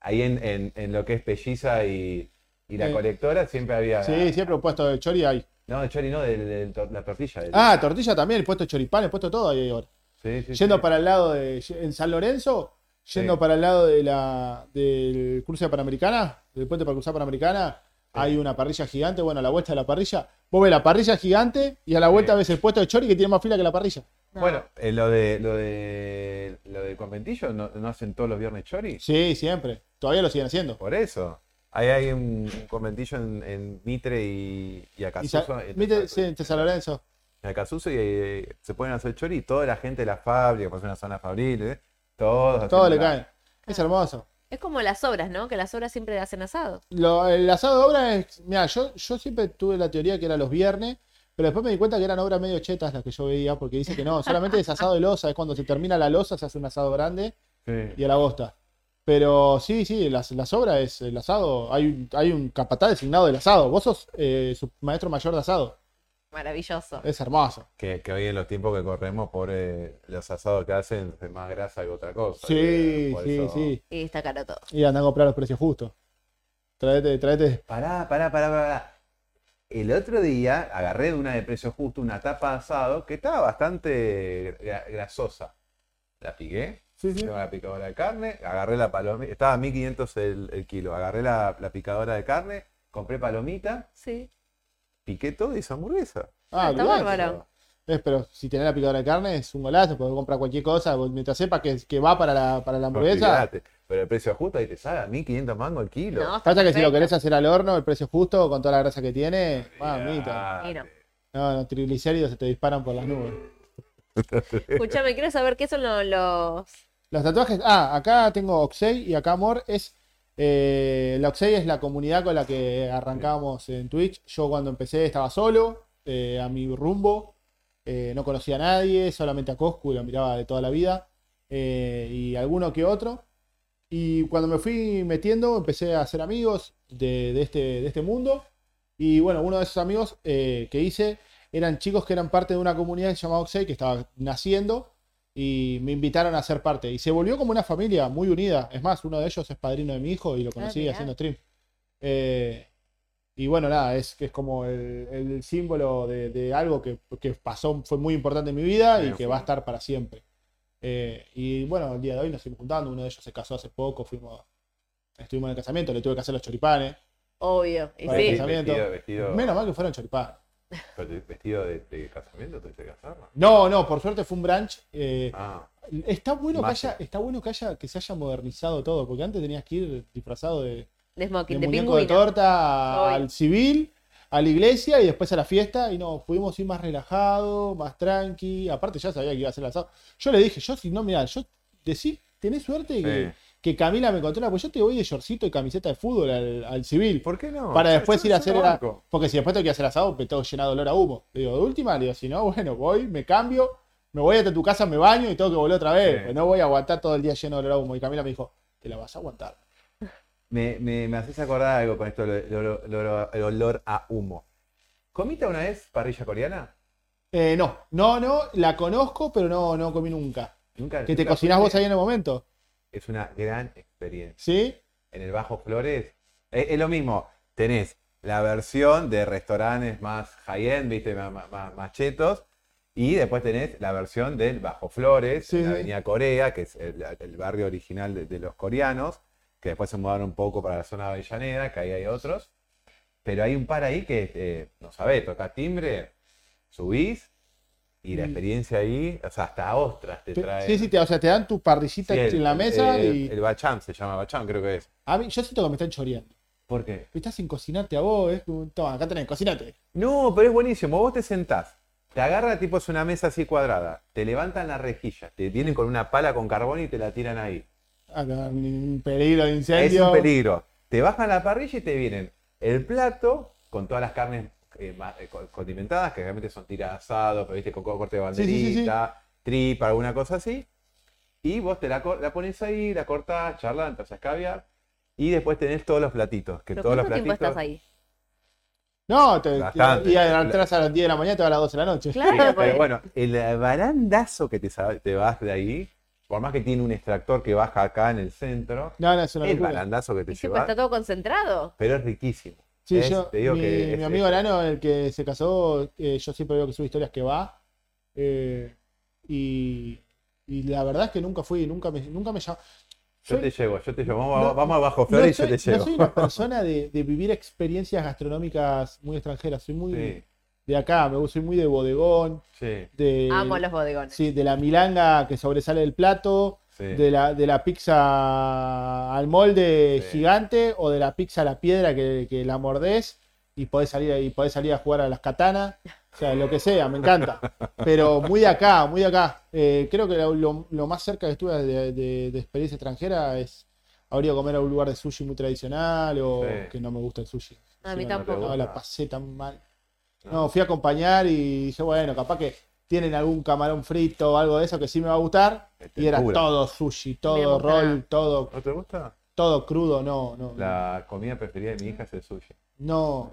Ahí en, en- en lo que es Pelliza y, y la Sí. colectora siempre había. Sí, siempre un puesto de chori ahí. No, el chori no, de, de- de la tortilla. del- Ah, tortilla también, el puesto de choripán, el puesto todo ahí ahora. sí, sí, Yendo para el lado de. En San Lorenzo, yendo Sí. para el lado de la, del cruce de Panamericana, del puente para cruzar Panamericana, hay una parrilla gigante. Bueno, a la vuelta de la parrilla, vos ves la parrilla gigante y a la vuelta Sí. ves el puesto de chori que tiene más fila que la parrilla. No. Bueno, eh, lo de lo de lo del conventillo, ¿no, no hacen todos los viernes chori? Sí, siempre. Todavía lo siguen haciendo. Por eso. Ahí hay un, un conventillo en, en Mitre y, y Acasuso. en- ¿Viste? Sí, en San Lorenzo. en Acasuso y eh, se pueden hacer chori y toda la gente de la fábrica, pues una zona fabril, ¿eh? Todos. Todo le cae. Es hermoso. Es como las obras, ¿no? Que las obras siempre hacen asado. Lo- el asado de obra es. Mira, yo, yo siempre tuve la teoría que era los viernes, pero después me di cuenta que eran obras medio chetas las que yo veía, porque dice que no, solamente es asado de losa, es cuando se termina la losa, se hace un asado grande Sí. y a la bosta. Pero sí, sí, las, las obras es el asado. Hay, un- hay un capataz designado del asado. Vos sos eh, su maestro mayor de asado. Maravilloso. Es hermoso. Que, que hoy en los tiempos que corremos, por eh, los asados que hacen, es más grasa que otra cosa. Sí, y, sí, eso- sí. Y está caro todo. Y andan a comprar los precios justos. Traete, traete. Pará, pará, pará, pará. El otro día agarré de una de precio justo una tapa de asado que estaba bastante gra- grasosa. La piqué, Sí, sí. tengo la picadora de carne, agarré la palomita, estaba a 1500 el, el kilo, agarré la, la picadora de carne, compré palomita, Sí. Piqué todo y hizo hamburguesa. Ah, está olvidate. bárbaro. Es, pero si tenés la picadora de carne es un golazo, porque comprar cualquier cosa, mientras sepa que, que va para la, para la hamburguesa. Pero el precio justo ahí te sale a 1500 mangos el kilo. No, está Pasa que si lo querés hacer al horno, el precio justo, con toda la grasa que tiene, mamita. No. Los triglicéridos se te disparan por las nubes. Escuchame, quiero saber qué son lo- los. Los tatuajes, ah, acá tengo Oxey y acá Amor es. Eh, la Oxey es la comunidad con la que arrancamos en Twitch. Yo cuando empecé estaba solo, eh, a mi rumbo, eh, no conocía a nadie, solamente a Coscu, lo miraba de toda la vida, eh, y alguno que otro. Y cuando me fui metiendo, empecé a hacer amigos de, este, de este mundo. Y bueno, uno de esos amigos que hice eran chicos que eran parte de una comunidad llamaba Oxey, que estaba naciendo y me invitaron a ser parte. Y se volvió como una familia muy unida. Es más, uno de ellos es padrino de mi hijo y lo conocí mirá. haciendo stream. Eh, y bueno, nada, es que es como el, el símbolo de, de algo que, que pasó, fue muy importante en mi vida y que fue. va a estar para siempre. Eh, y bueno, el día de hoy nos seguimos juntando. Uno de ellos se casó hace poco, fuimos, estuvimos en el casamiento, le tuve que hacer los choripanes. Obvio. Y sí. el casamiento. Vestido, vestido, Menos mal que fueron choripanes. Pero te- vestido de, de casamiento, ¿tuviste que casarla? No, no, por suerte fue un brunch. eh, Ah, Está bueno que haya, está bueno que haya, que se haya modernizado todo, porque antes tenías que ir disfrazado de, De de smoking, de, muñeco de torta al civil, a la iglesia y después a la fiesta, y no, pudimos ir más relajado, más tranqui, aparte ya sabía que iba a ser el asado. Yo le dije, yo si no, mira, yo decí, tenés suerte que, Sí. Que Camila me controla, pues yo te voy de shortcito y camiseta de fútbol al, al civil. ¿por qué no? Para después yo- ir a hacer. Porque si después tengo que hacer asado, me tengo lleno de olor a humo. Le digo, de última, le digo, si no, bueno, voy, me cambio, me voy hasta tu casa, me baño y tengo que volver otra vez. Sí. Pero no voy a aguantar todo el día lleno de olor a humo. Y Camila me dijo, te la vas a aguantar. Me, me, me haces acordar algo con esto, el, olor- el olor- el olor a humo. ¿Comiste una vez parrilla coreana? Eh, no, no, no, la conozco, pero no, no comí nunca. Nunca. ¿Que te cocinás vos ahí en el momento? Es una gran experiencia. ¿Sí? En el Bajo Flores es, es lo mismo. Tenés la versión de restaurantes más high-end, viste, más, más- chetos. Y después tenés la versión del Bajo Flores, Sí, en la. Avenida Corea, que es el, el barrio original de, de los coreanos, que después se mudaron un poco para la zona de Avellaneda, que ahí hay otros. Pero hay un par ahí que, eh, no sabés, toca timbre, subís, y la experiencia ahí, o sea, hasta ostras te trae. Sí, sí, te, o sea, te dan tu parrillita Sí, el- en la mesa el, y. El bacham se llama bacham, creo que es. A mí, yo siento que me están choreando. ¿Por qué? Estás sin cocinarte a vos, es como, toma, acá tenés, cocinate. No, pero es buenísimo. Vos te sentás, te agarra tipo es una mesa así cuadrada, te levantan la rejilla, te vienen con una pala con carbón y te la tiran ahí. Acá, un peligro de Es incendio. un peligro. Te bajan la parrilla y te vienen el plato con todas las carnes eh, eh, co- condimentadas, que realmente son tiras de asado, pero viste con corte de Sí, sí, sí, sí. banderita, tripa, alguna cosa así. Y vos te la, pones ahí, la cortás, charlas, empezás a caviar. Y después tenés todos los platitos. Que ¿Pero todos los tiempo estás ahí? No, te, Bastante. y entras a las 10 de la mañana, te va a las 12 de la noche. Claro, Pero bueno, el barandazo que te, vas de ahí, por más que tiene un extractor que baja acá en el centro, No, no, es una el locura. barandazo que te llevas, está todo concentrado. pero es riquísimo. Sí, Es- yo, te digo mi, que es- mi amigo Arano, el que se casó, eh, yo siempre veo que sube historias que va. eh, y, y la verdad es que nunca fui, nunca me, nunca me llamó. Yo Soy- te llevo, yo te llevo. Vamos, No, vamos abajo, no Flores, y soy, yo te no llevo. soy una persona de, de vivir experiencias gastronómicas muy extranjeras, soy muy Sí, de acá, me soy muy de bodegón, sí. de, Amo los bodegones. sí, de la milanga que sobresale del plato, Sí. de la, de la pizza al molde Sí. gigante o de la pizza a la piedra que, que la mordés y podés salir y podés salir a jugar a las katanas. O sea, lo que sea, me encanta. Pero muy de acá, muy de acá. Eh, creo que lo, lo- más cerca que estuve de, de- de experiencia extranjera es habría comer a un lugar de sushi muy tradicional o Sí. que no me gusta el sushi. A mí tampoco. No, la pasé tan mal. No, fui a acompañar y dije, bueno, capaz que tienen algún camarón frito o algo de eso que sí me va a gustar. Este, Y era pura. todo sushi, todo roll, todo, ¿No te gusta? todo crudo, no, no. La comida preferida de mi hija es el sushi. No.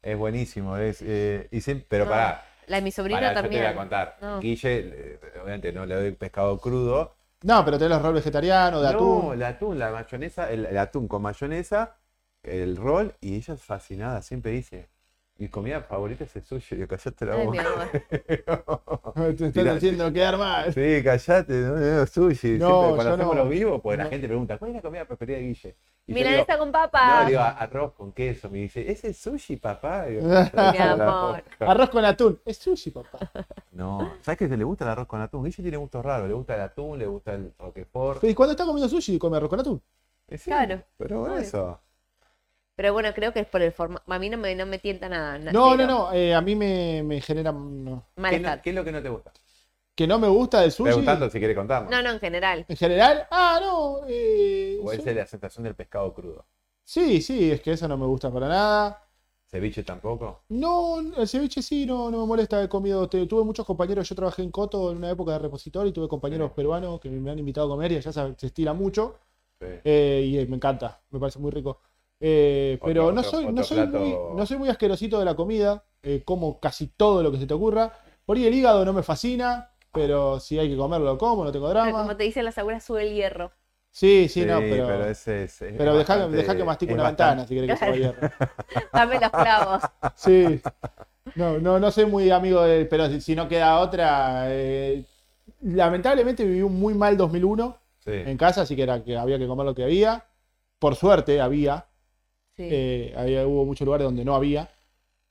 Es buenísimo, es, eh, y pero No, pará, La de mi sobrino pará, yo te también. voy a contar. No. Guille, eh, obviamente no le doy pescado crudo. No, pero tenés los rolls vegetarianos, de no, atún. el atún, la mayonesa, el, el atún con mayonesa, el roll, y ella es fascinada, siempre dice, mi comida favorita es el sushi. Yo, callate la Ay, boca. Te estás Mira. haciendo quedar mal. Sí, callate, no, no, sushi. No, Siempre cuando yo hacemos no. los vivos, pues la gente pregunta, ¿cuál es la comida preferida de Guille? Y yo Mira digo, esta con No, papas. digo, arroz con queso. Me dice, ¿es el sushi, papá? Digo, Mi amor. Arroz con atún. Es sushi, papá. No, ¿sabes qué le gusta el arroz con atún? Guille tiene gustos raros. Le gusta el atún, le gusta el roquefort. Y cuando está comiendo sushi, come arroz con atún. Sí, Claro, Pero obvio. eso. Pero bueno, creo que es por el formato. A mí no me, no me tienta nada. No, no, cero. no. eh, a mí me, me genera. no. ¿Qué, no- qué es lo que no te gusta? Que no me gusta del sushi. Preguntando si quiere contarnos. No, no, en general. En general, ah, no. eh, O es sí. la sensación del pescado crudo. sí, sí, es que eso no me gusta para nada. Ceviche tampoco. No, el ceviche sí, no, no me molesta. He comido, te- tuve muchos compañeros. Yo trabajé en Coto en una época de repositorio y tuve compañeros Sí. peruanos que me han invitado a comer y allá se, se estila mucho. Sí. eh, y eh, me encanta, me parece muy rico. Eh, Otro- pero no otro- soy, no soy plato- muy, no soy muy asquerosito de la comida. eh, como casi todo lo que se te ocurra. Por ahí el hígado no me fascina, pero si hay que comerlo, lo como, no tengo Pero drama. como te dicen las aguras, sube el hierro. Sí, sí, no, pero. ese es. es Pero deja, bastante- deja que mastique una bastante- ventana si querés que se vaya. Dame los clavos. Sí. No, no, no soy muy amigo de. Pero si, si no queda otra. eh, lamentablemente viví un muy mal 2001 Sí. en casa, así que era que había que comer lo que había. Por suerte había. Sí. eh, había hubo muchos lugares donde no había.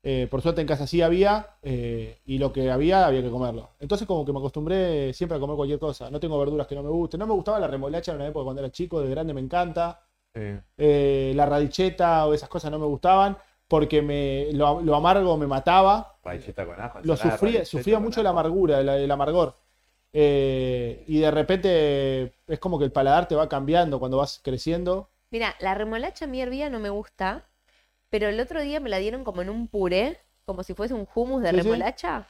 Eh, por suerte en casa sí había. eh, y lo que había había que comerlo. Entonces, como que me acostumbré siempre a comer cualquier cosa. No tengo verduras que no me gusten. No me gustaba la remolacha en una época cuando era chico. De grande me encanta. Sí. eh, la radicheta o esas cosas no me gustaban porque me, lo, lo amargo me mataba. Radicheta con ajo. Lo sufría, sufría con mucho la amargura, el, el amargor. Eh, y de repente es como que el paladar te va cambiando cuando vas creciendo. Mira, la remolacha a mí hervida no me gusta, pero el otro día me la dieron como en un puré, como si fuese un hummus de Sí, sí. remolacha.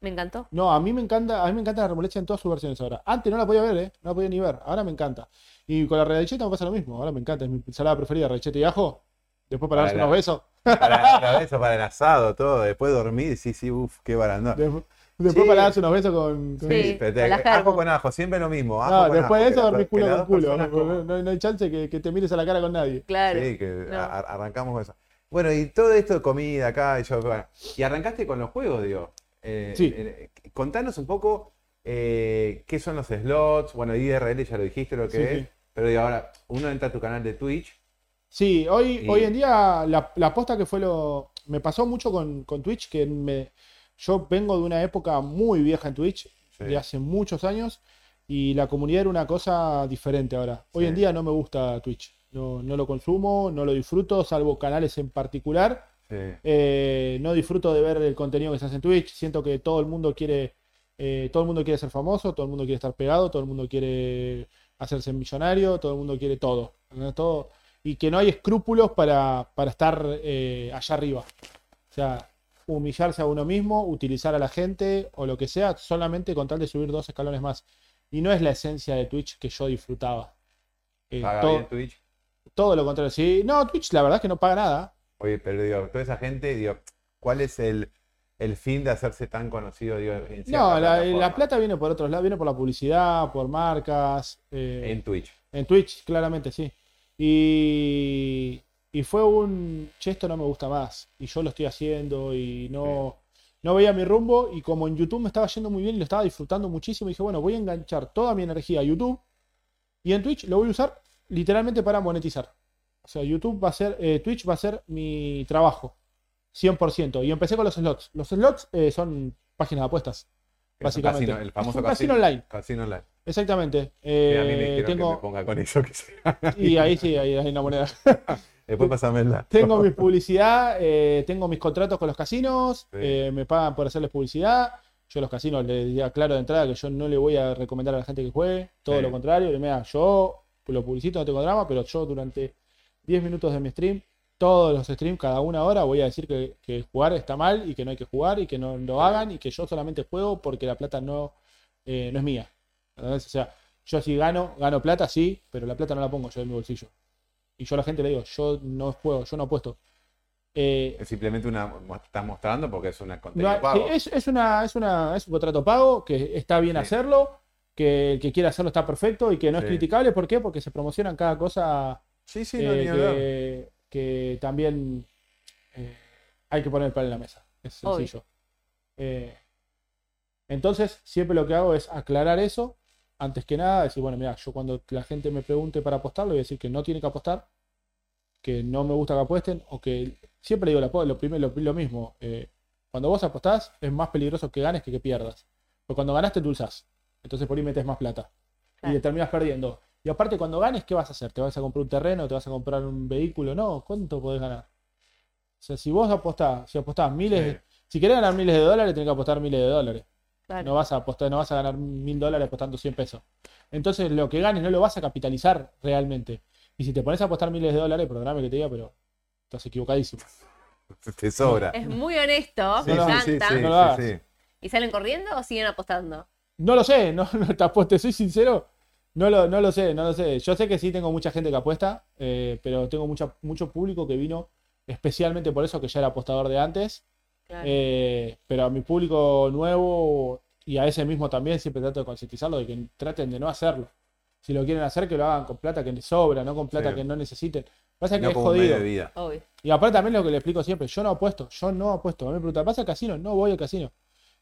Me encantó. No, a mí me encanta, a mí me encanta la remolacha en todas sus versiones ahora. Antes no la podía ver, ¿eh? No la podía ni ver. Ahora me encanta. Y con la radicheta me pasa lo mismo. Ahora me encanta. Es mi ensalada preferida, radicheta y ajo. Después para Para darse la- unos besos. Para, para eso, para el asado, todo. Después dormir, sí, sí, uff, qué barandón. Después, después Sí. para darse unos besos con... con- Sí. pero te- con la ajo con ajo, siempre lo mismo. ajo No, con después de eso dormís culo con culo. No, como- no- no hay chance que, que te mires a la cara con nadie. Claro. Sí, que No. a- arrancamos con eso. Bueno, y todo esto de comida acá, y yo, bueno, y arrancaste con los juegos, digo. Eh, Sí. eh, contanos un poco eh, qué son los slots. Bueno, IRL ya lo dijiste lo que Sí, es. sí. Pero digo, ahora, uno entra a tu canal de Twitch. Sí, hoy, Y- hoy en día la, la posta que fue lo... Me pasó mucho con, con Twitch, que me, yo vengo de una época muy vieja en Twitch, Sí. de hace muchos años, y la comunidad era una cosa diferente ahora. Hoy Sí. en día no me gusta Twitch, no, no lo consumo, no lo disfruto, salvo canales en particular. Sí. Eh, no disfruto de ver el contenido que se hace en Twitch. Siento que todo el mundo quiere, eh, todo el mundo quiere ser famoso, todo el mundo quiere estar pegado, todo el mundo quiere hacerse millonario, todo el mundo quiere todo, ¿no? todo y que no hay escrúpulos para, para estar eh, allá arriba. O sea, humillarse a uno mismo, utilizar a la gente o lo que sea, solamente con tal de subir dos escalones más. Y no es la esencia de Twitch que yo disfrutaba. Eh, Paga todo, bien Twitch. todo lo contrario. Sí, no, Twitch la verdad es que no paga nada. Oye, pero digo, toda esa gente, digo, ¿cuál es el, el fin de hacerse tan conocido? Digo, en No, la plata viene por otros lados, viene por la publicidad, por marcas, eh, En Twitch. en Twitch, claramente, sí. Y, y fue un, che, esto no me gusta más, y yo lo estoy haciendo, y no, no veía mi rumbo, y como en YouTube me estaba yendo muy bien y lo estaba disfrutando muchísimo, dije, bueno, voy a enganchar toda mi energía a YouTube, y en Twitch lo voy a usar literalmente para monetizar. O sea, YouTube va a ser, eh, Twitch va a ser mi trabajo, 100%. Y empecé con los slots. Los slots eh, son páginas de apuestas. Básicamente. casino, el famoso casino casino online. Casino online. Exactamente. Mira, a mí me Eh, dijeron que me tengo, ponga con eso que y ahí sí, ahí hay una moneda. Después pásamela. tengo mi publicidad, eh, tengo mis contratos con los casinos, Sí. eh, me pagan por hacerles publicidad. Yo a los casinos les diría claro de entrada que yo no le voy a recomendar a la gente que juegue, todo Sí. lo contrario. le mira, yo lo publicito, no tengo drama, pero yo durante 10 minutos de mi stream, todos los streams, cada una hora, voy a decir que, que jugar está mal y que no hay que jugar y que no lo hagan y que yo solamente juego porque la plata no, eh, no es mía. ¿Entendés? O sea, yo si gano, gano plata, sí, pero la plata no la pongo yo en mi bolsillo. Y yo a la gente le digo, yo no juego, yo no apuesto. Eh, Es simplemente una. Estás mostrando porque es una no contenido hay- pago. es, es una, es, una, es un contrato pago, que está bien Sí. hacerlo, que el que quiera hacerlo está perfecto y que no es criticable. ¿Por qué? Porque se promocionan cada cosa Sí, sí, no, eh, ni hablar. que, que también eh, hay que poner el pan en la mesa. Es sencillo. Eh, entonces, siempre lo que hago es aclarar eso. Antes que nada, decir, bueno, mira, yo cuando la gente me pregunte para apostar, le voy a decir que no tiene que apostar, que no me gusta que apuesten, o que siempre digo lo, primero, lo, lo mismo. eh, cuando vos apostás, es más peligroso que ganes que que pierdas. Porque cuando ganaste, dulzás. Entonces por ahí metes más plata. Claro. Y terminas perdiendo. Y aparte, cuando ganes, ¿qué vas a hacer? ¿Te vas a comprar un terreno? ¿Te vas a comprar un vehículo? No, ¿cuánto podés ganar? O sea, si vos apostás, si apostás miles, Sí. de- si querés ganar miles de dólares, tenés que apostar miles de dólares. Claro. No vas a apostar, no vas a ganar mil dólares apostando 100 pesos. Entonces, lo que ganes no lo vas a capitalizar realmente. Y si te pones a apostar miles de dólares, perdóname que te diga, pero estás equivocadísimo. Te sobra. Es muy honesto, Sí, me no, sí, encanta. sí, sí, No lo sí, hagas. sí. ¿Y salen corriendo o siguen apostando? No lo sé, no, no te apuesto, soy sincero. No lo, no lo sé, no lo sé. Yo sé que sí tengo mucha gente que apuesta, eh, pero tengo mucha, mucho público que vino especialmente por eso, que ya era apostador de antes. Claro. Eh, pero a mi público nuevo y a ese mismo también siempre trato de concientizarlo de que traten de no hacerlo. Si lo quieren hacer, que lo hagan con plata que les sobra, no con plata Sí. que no necesiten. Pasa que No es jodido. de vida. Obvio. Y aparte también lo que le explico siempre, yo no apuesto, yo no apuesto. A mí me preguntan, ¿vas al casino? No voy al casino.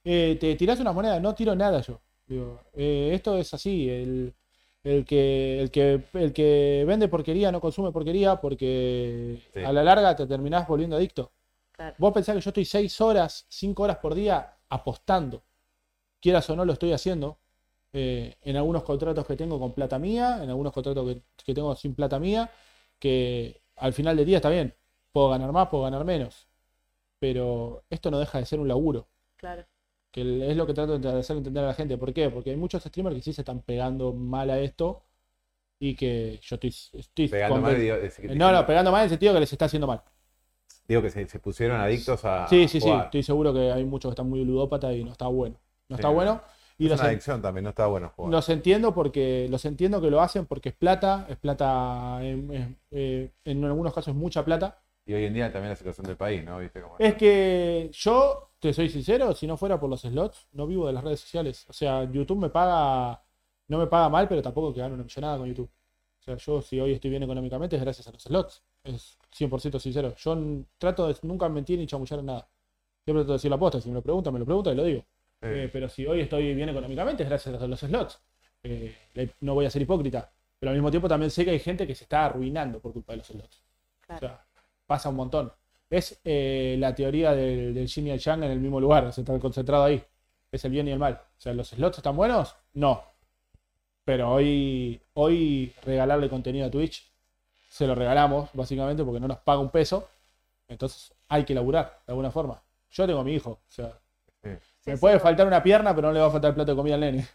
Eh, ¿Te tirás unas monedas? No tiro nada yo. Digo, eh, esto es así, el, el que, el, que, el que vende porquería no consume porquería porque Sí. a la larga te terminás volviendo adicto. Claro. Vos pensás que yo estoy 6 horas, 5 horas por día apostando. Quieras o no lo estoy haciendo. eh, en algunos contratos que tengo con plata mía, en algunos contratos que, que tengo sin plata mía, que al final del día está bien. Puedo ganar más, puedo ganar menos. Pero esto no deja de ser un laburo. Claro. Que es lo que trato de hacer entender a la gente. ¿Por qué? Porque hay muchos streamers que sí se están pegando mal a esto. Y que yo estoy, estoy Pegando mal, conven- digo, es que- No, no, pegando mal en el sentido que les está haciendo mal. Digo que se, se pusieron adictos a. Sí, sí, sí. Estoy seguro que hay muchos que están muy ludópatas y no está bueno. No Sí. está bueno. Y Es los, una adicción también, no está bueno jugar. los entiendo porque los entiendo que lo hacen porque es plata, es plata, en, en- eh, en algunos casos es mucha plata. Y hoy en día también la situación del país, ¿no? ¿Viste cómo Es que yo, te soy sincero, si no fuera por los slots, no vivo de las redes sociales. O sea, YouTube me paga, no me paga mal, pero tampoco que gano una millonada con YouTube. O sea, yo si hoy estoy bien económicamente es gracias a los slots. Es 100% sincero. Yo trato de nunca mentir ni chamullar en nada. Siempre trato de decir la posta. Si me lo preguntan, me lo preguntan y lo digo. Sí. Eh, pero si hoy estoy bien económicamente es gracias a los slots. Eh, no voy a ser hipócrita. Pero al mismo tiempo también sé que hay gente que se está arruinando por culpa de los slots. O sea, pasa un montón. Es eh, la teoría del, del yin y el yang en el mismo lugar, se está concentrado ahí. Es el bien y el mal. O sea, ¿los slots están buenos? No. Pero hoy, hoy regalarle contenido a Twitch, se lo regalamos, básicamente, porque no nos paga un peso. Entonces hay que laburar, de alguna forma. Yo tengo a mi hijo. O sea, Sí. Me sí, puede faltar una pierna, pero no le va a faltar el plato de comida al nene.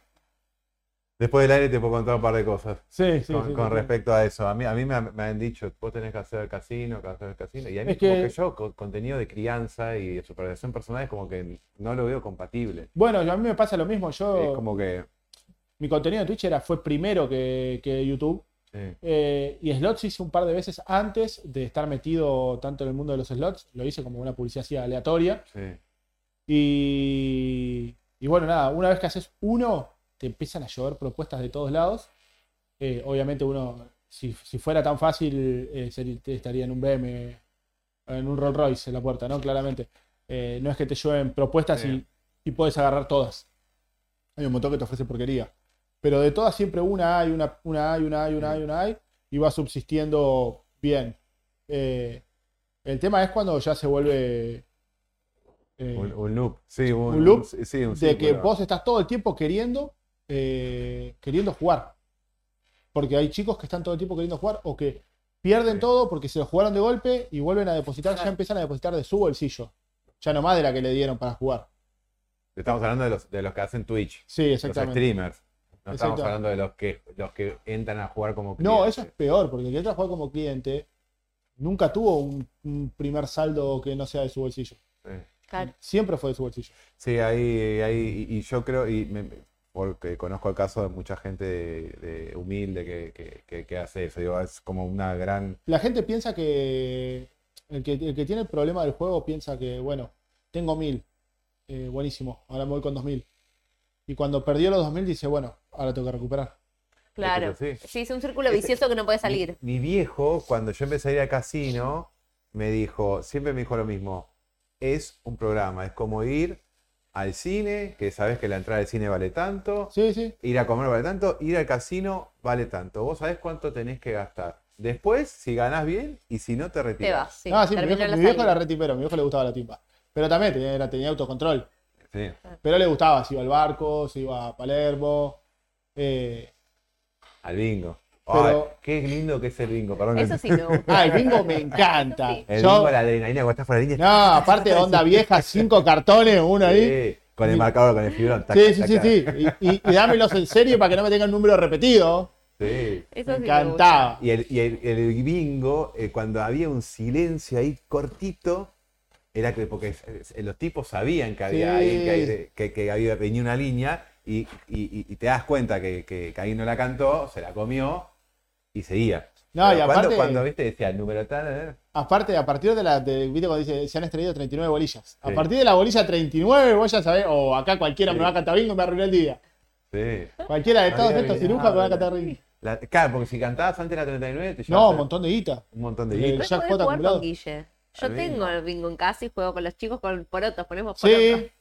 Después del aire te puedo contar un par de cosas. Sí, sí, con, sí, con sí, sí. respecto a eso. A mí, a mí me, han, me han dicho, vos tenés que hacer casino, que hacer el casino. Y a mí Es como que- que yo, con contenido de crianza y de superación personal, es como que no lo veo compatible. Bueno, a mí me pasa lo mismo. Yo, Es como que... mi contenido en Twitch era, fue primero que, que YouTube. Sí. Eh, y slots hice un par de veces antes de estar metido tanto en el mundo de los slots. Lo hice como una publicidad así aleatoria. Sí, Y, y bueno, nada, una vez que haces uno, te empiezan a llover propuestas de todos lados. Eh, obviamente uno, si, si fuera tan fácil, eh, estaría en un BM, en un Rolls Royce en la puerta, ¿no? Claramente. No es que te llueven propuestas Sí. y, y puedes agarrar todas. Hay un montón que te ofrece porquería. Pero de todas siempre una hay, una, una hay, una hay, una hay, una hay, y va subsistiendo bien. Eh, el tema es cuando ya se vuelve... eh, un, un loop. Sí, un, un loop sí, sí, un de que vos estás todo el tiempo queriendo eh, queriendo jugar. Porque hay chicos que están todo el tiempo queriendo jugar o que pierden Sí. todo porque se lo jugaron de golpe y vuelven a depositar, ya empiezan a depositar de su bolsillo. Ya no más de la que le dieron para jugar. Estamos hablando de los, de los que hacen Twitch, Sí, los exactamente. streamers. No estamos Exacto. hablando de los que, los que entran a jugar como No, clientes. eso es peor, porque el que entra a jugar como cliente nunca tuvo un, un primer saldo que no sea de su bolsillo. Sí. Claro. Siempre fue de su bolsillo. Sí, ahí, ahí y y yo creo, y me- porque conozco el caso de mucha gente de, de humilde que, que- que- que hace eso, digo, es como una gran... La gente piensa que el que, el que tiene el problema del juego piensa que, bueno, tengo mil, eh, buenísimo, ahora me voy con dos mil. Y cuando perdió los dos mil dice, bueno, ahora tengo que recuperar. Claro. Es que sí. Sí, es un círculo Ese- vicioso que no puede salir. Mi, mi viejo, cuando yo empecé a ir al casino, me dijo, siempre me dijo lo mismo, es un programa, es como ir al cine, que sabes que la entrada al cine vale tanto, Sí, sí. ir a comer vale tanto, ir al casino vale tanto. Vos sabés cuánto tenés que gastar. Después, si ganás bien y si no, te Te retirás. vas. Sí, ah, sí, mi viejo, la mi viejo era re tipero, mi viejo le gustaba la timba. Pero también tenía autocontrol. Sí. Pero le gustaba, se iba al barco, se iba a Palermo. eh, Al bingo. Pero- Ay, qué lindo que es el bingo, perdón. Eso sí me gusta. Ah, el bingo me encanta. Sí. El Yo- bingo, la adrenalina cuando estás por la línea. No, aparte de onda vieja, cinco cartones, uno ahí. Sí, con el marcador, con el fibrón. taca, Sí, sí, sí, taca. sí. Y, y- y dámelos en serio para que no me tengan número repetido. Sí. Eso Me sí encantaba. Y el, y el- el bingo, eh, cuando había un silencio ahí cortito, era que porque eh, los tipos sabían que había Sí. alguien que, hay- que- que había venía una línea y, y- y te das cuenta que, que, que alguien no la cantó, se la comió y seguía. No, y Pero aparte, cuando viste decía el número tal, eh, aparte, a partir de la del video cuando dice se han extraído 39 bolillas. A Sí. partir de la bolilla 39, vos ya sabés, o acá cualquiera Sí. me va a cantar bingo y me arruinó el día. sí. Cualquiera de todos Había estos cirujas me va a cantar bingo. La- claro, porque si cantabas antes de la 39 te No, un montón de guita. un montón de Eh, guita. Jackpot acumulado. Guille. Yo tengo el bingo en casa y juego con los chicos con porotos. Ponemos porotos. Sí, Eh,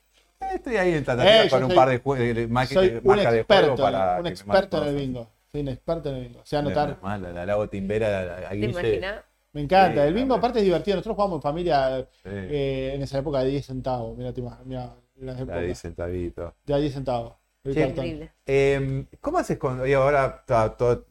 Estoy ahí en tentativa Eh, con un soy- par de, jue- de, de marca- soy de de juego experto, para un experto en el bingo. Soy un experto en el bingo. O sea, No, anotar. no, mal, la, la hago timbera a- a ¿Te Guille. imaginas? Me encanta. Sí, el bingo aparte es divertido. Nosotros jugamos en familia Sí, eh, en esa época de 10 centavos. Mira, mira las la épocas. de centavito. De a 10 centavos. Increíble. Eh, ¿Cómo haces con.? Ahora todo-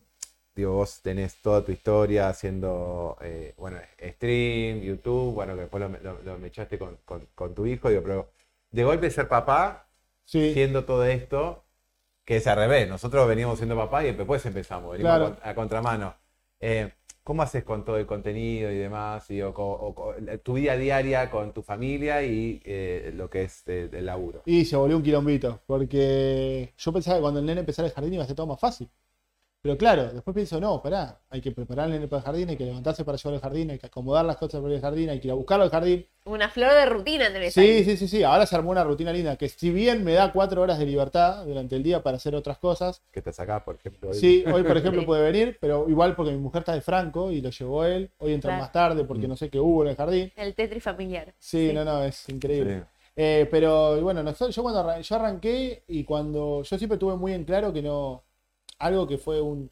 digo, vos tenés toda tu historia haciendo, eh, bueno, stream, YouTube, bueno, que después lo, lo, lo me echaste con, con- con tu hijo, digo, pero de golpe ser papá, Sí. siendo todo esto, que es al revés, nosotros veníamos siendo papá y después empezamos, venimos Claro. a con- a contramano. Eh, ¿Cómo haces con todo el contenido y demás? Co- o tu vida diaria con tu familia y eh, lo que es el laburo. Y se volvió un quilombito, porque yo pensaba que cuando el nene empezara el jardín iba a ser todo más fácil. Pero claro, después pienso, no, pará, hay que preparar nene para el jardín, hay que levantarse para llevarlo al jardín, hay que acomodar las cosas para ir al jardín, hay que ir a buscarlo al jardín. Una flor de rutina tenés Sí, ahí. sí, sí, sí, ahora se armó una rutina linda, que si bien me da cuatro horas de libertad durante el día para hacer otras cosas, Que te sacás, por ejemplo. hoy. sí, hoy por ejemplo Sí. puede venir, pero igual porque mi mujer está de Franco y lo llevó él, hoy entran Claro. más tarde porque Mm. no sé qué hubo en el jardín. El Tetris familiar. Sí, Sí. no, no, es increíble. Sí. Eh, pero y bueno, nosotros- yo cuando arran- yo arranqué y cuando yo siempre tuve muy en claro que no, algo que fue un,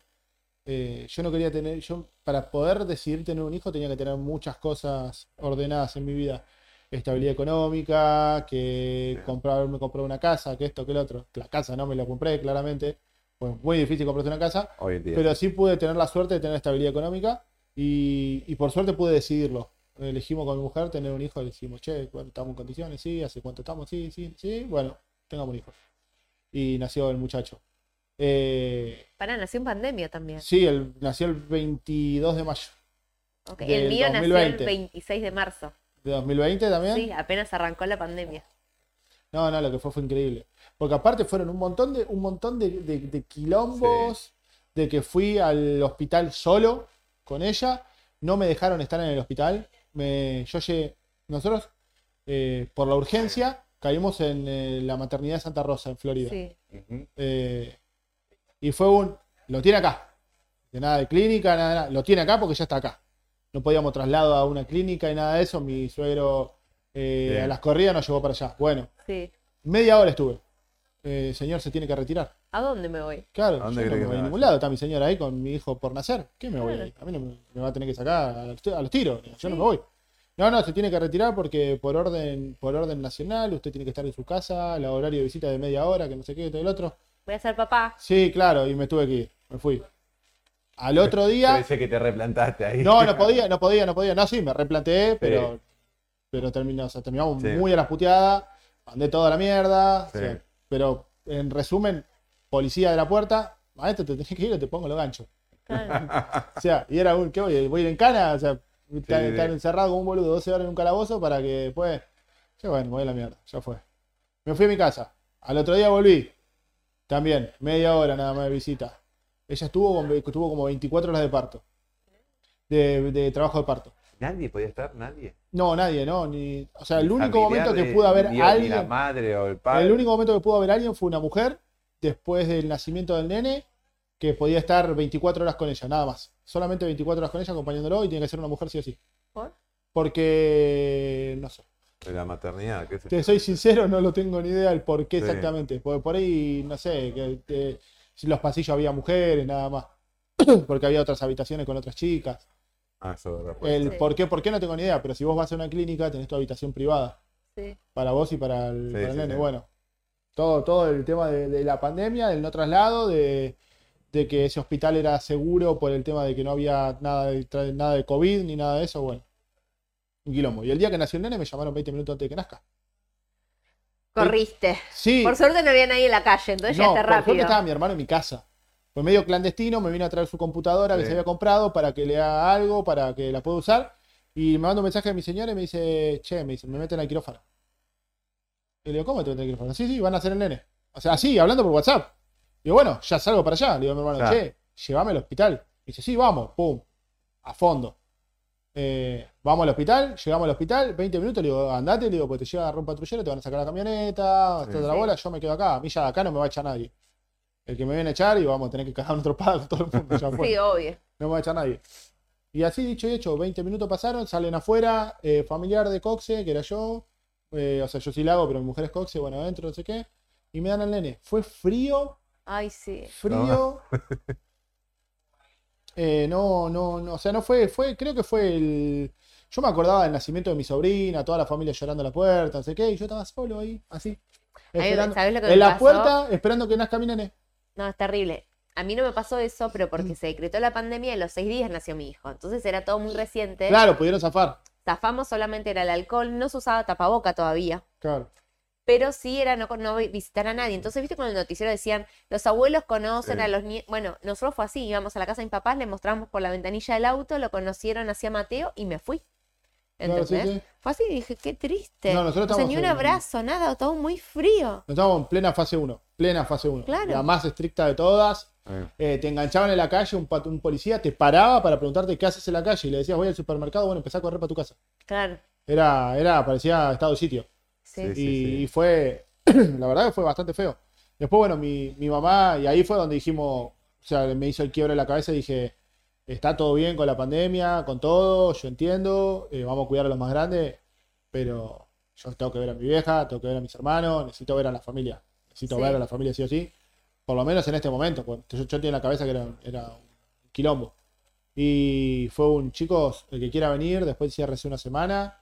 eh, yo no quería tener, yo para poder decidir tener un hijo tenía que tener muchas cosas ordenadas en mi vida. Estabilidad económica, que comprar, haberme comprado una casa, que esto, que lo otro. La casa no me la compré, claramente. Fue muy difícil comprarse una casa. Hoy en día. Pero sí pude tener la suerte de tener estabilidad económica y, y por suerte pude decidirlo. Elegimos con mi mujer tener un hijo y decimos, che, bueno, estamos en condiciones, sí, hace cuánto estamos, sí, sí, sí, bueno, tengamos un hijo. Y nació el muchacho. Eh, Pará, nació en pandemia también. sí, el, nació el 22 de mayo Ok, del El mío nació 2020. el 26 de marzo. de 2020 también. Sí, apenas arrancó la pandemia. No, no, lo que fue fue increíble. Porque aparte fueron un montón de, un montón de, de- de quilombos, de que fui al hospital solo con ella, no me dejaron estar en el hospital. Me, yo llegué, nosotros, eh, por la urgencia, caímos en eh, la maternidad de Santa Rosa, en Florida. Sí. Eh, y fue un, lo tiene acá. De nada de clínica, nada, nada. Lo tiene acá porque ya está acá. No podíamos trasladar a una clínica y nada de eso. Mi suegro eh, a las corridas nos llevó para allá. Bueno, Sí. Media hora estuve. Eh, señor se tiene que retirar. ¿A dónde me voy? Claro, ¿A yo no me voy a ningún lado. Está mi señora ahí con mi hijo por nacer. ¿Qué me voy Claro. ahí? A mí no me, me va a tener que sacar a los, a los tiros. Yo Sí. no me voy. No, no, se tiene que retirar porque por orden, por orden nacional usted tiene que estar en su casa, el horario de visita de media hora, que no sé qué, todo el otro. Voy a ser papá. Sí, claro, y me tuve que ir. Me fui. Al otro día. Parece que te replantaste ahí. No, no podía, no podía, no podía. No, sí, me replanteé, pero, Sí. pero terminó, o sea, terminamos Sí. muy a las puteadas, mandé toda la mierda. o Sí. sea, pero en resumen, policía de la puerta, maestro, te tenés que ir o te pongo los ganchos. Claro. O sea, y era un, ¿qué voy? ¿Voy a ir en cana? O sea, estar, sí. estar encerrado un boludo 12 horas en un calabozo para que después. Ya bueno, voy a la mierda, ya fue. Me fui a mi casa. Al otro día volví. También, media hora nada más de visita. Ella estuvo, con- estuvo como 24 horas de parto. De, de trabajo de parto. ¿Nadie podía estar? ¿Nadie? No, nadie, no. Ni, o sea, el único Familiar momento que pudo haber Ni la alguien. madre o el padre. El único momento que pudo haber alguien fue una mujer después del nacimiento del nene que podía estar 24 horas con ella, nada más. Solamente 24 horas con ella acompañándolo y tiene que ser una mujer sí o sí. ¿Por? Porque, no sé, De la maternidad, qué sé yo. te soy sincero, no lo tengo ni idea el por qué Sí. exactamente. Porque por ahí, no sé, que, en los pasillos había mujeres, nada más. Porque había otras habitaciones con otras chicas. Ah, eso de El Sí. por qué, por qué no tengo ni idea, pero si vos vas a una clínica tenés tu habitación privada. Sí. para vos y para el, Sí, para el sí, nene. sí. Bueno, todo, todo el tema de, de la pandemia, del no traslado, de, de que ese hospital era seguro por el tema de que no había nada de, nada de COVID ni nada de eso, bueno. Un quilombo. Y el día que nació el nene me llamaron 20 minutos antes de que nazca. Corriste. Sí, Por suerte no había nadie en la calle, entonces no, llegaste por suerte rápido. estaba mi hermano en mi casa. Fue medio clandestino, me vino a traer su computadora que se había comprado para que le haga algo, para que la pueda usar. Y me manda un mensaje de mi señora y me dice, che, me dice, me meten al quirófano. Y le digo, ¿cómo te meten al quirófano? Sí, sí, van a hacer el nene. O sea, así, hablando por WhatsApp. Digo, bueno, ya salgo para allá. Le digo a mi hermano, Claro. che, llévame al hospital. dice, sí, vamos, pum, a fondo. Eh, vamos al hospital, llegamos al hospital, 20 minutos, le digo, andate, le digo, pues te llega un patrullero, te van a sacar la camioneta, hasta Sí. la bola, yo me quedo acá. A mí ya de acá no me va a echar nadie. El que me viene a echar y vamos a tener que cagar nuestro padre con todo el mundo. Ya fue. Sí, obvio. No me va a echar nadie. Y así dicho y hecho, 20 minutos pasaron, salen afuera, eh, familiar de Coxe, que era yo, eh, o sea, yo sí la hago, pero mi mujer es Coxe, bueno, adentro, no sé qué, y me dan al nene. Fue frío, Ay, sí. frío. Eh, no, no, no, o sea, no fue, fue, creo que fue el... Yo me acordaba del nacimiento de mi sobrina, toda la familia llorando a la puerta, no sé qué, y yo estaba solo ahí, así. Esperando, ¿sabés lo que me en la pasó? puerta, esperando que nazca mi nene. No, es terrible. A mí no me pasó eso, pero porque Mm. se decretó la pandemia a los seis días nació mi hijo. Entonces era todo muy reciente. Claro, pudieron zafar. Zafamos solamente era el alcohol, no se usaba tapaboca todavía. Claro. Pero sí era no, no visitar a nadie. Entonces, viste, cuando el noticiero decían, los abuelos conocen Sí. a los nietos. Bueno, nosotros fue así, íbamos a la casa de mis papás, le mostramos por la ventanilla del auto, lo conocieron hacia Mateo y me fui. Claro, sí, ¿Entendés? sí. Fue así, dije, qué triste. No, nosotros o sea, ni un en- abrazo, nada, todo muy frío. Nos estábamos en plena fase 1. Plena fase 1. Claro. La más estricta de todas. Eh, Eh, te enganchaban en la calle, un, pat- un policía te paraba para preguntarte qué haces en la calle y le decías voy al supermercado, bueno, empezá a correr para tu casa. Claro. Era, era, parecía estado de sitio. Sí. Sí, y, fue, la verdad que fue bastante feo. Después, bueno, mi, mi mamá, y ahí fue donde dijimos, o sea, me hizo el quiebre en la cabeza y dije, está todo bien con la pandemia, con todo, yo entiendo, eh, vamos a cuidar a los más grandes, pero yo tengo que ver a mi vieja, tengo que ver a mis hermanos, necesito ver a la familia, necesito Sí. ver a la familia sí o sí, por lo menos en este momento, porque yo, yo tenía en la cabeza que era, era un quilombo. Y fue un, chicos, el que quiera venir, después ciérrese una semana,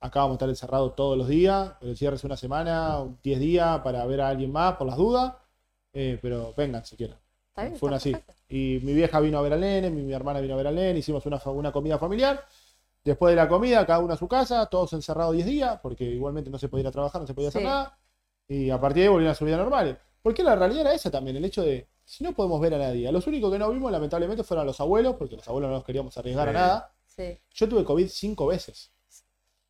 acá vamos a estar encerrados todos los días, pero ciérrese una semana, 10 días para ver a alguien más por las dudas, eh, pero vengan si quieren. Bien, Fue así. Y mi vieja vino a ver al nene, mi, mi hermana vino a ver al nene, hicimos una, comida familiar. Después de la comida, cada uno a su casa, todos encerrados 10 días, porque igualmente no se podía ir a trabajar, no se podía hacer Sí. nada. Y a partir de ahí volvieron a su vida normal. Porque la realidad era esa también, el hecho de, si no podemos ver a nadie, a los únicos que no vimos lamentablemente fueron a los abuelos, porque los abuelos no nos queríamos arriesgar a nada. Sí. Yo tuve COVID cinco veces.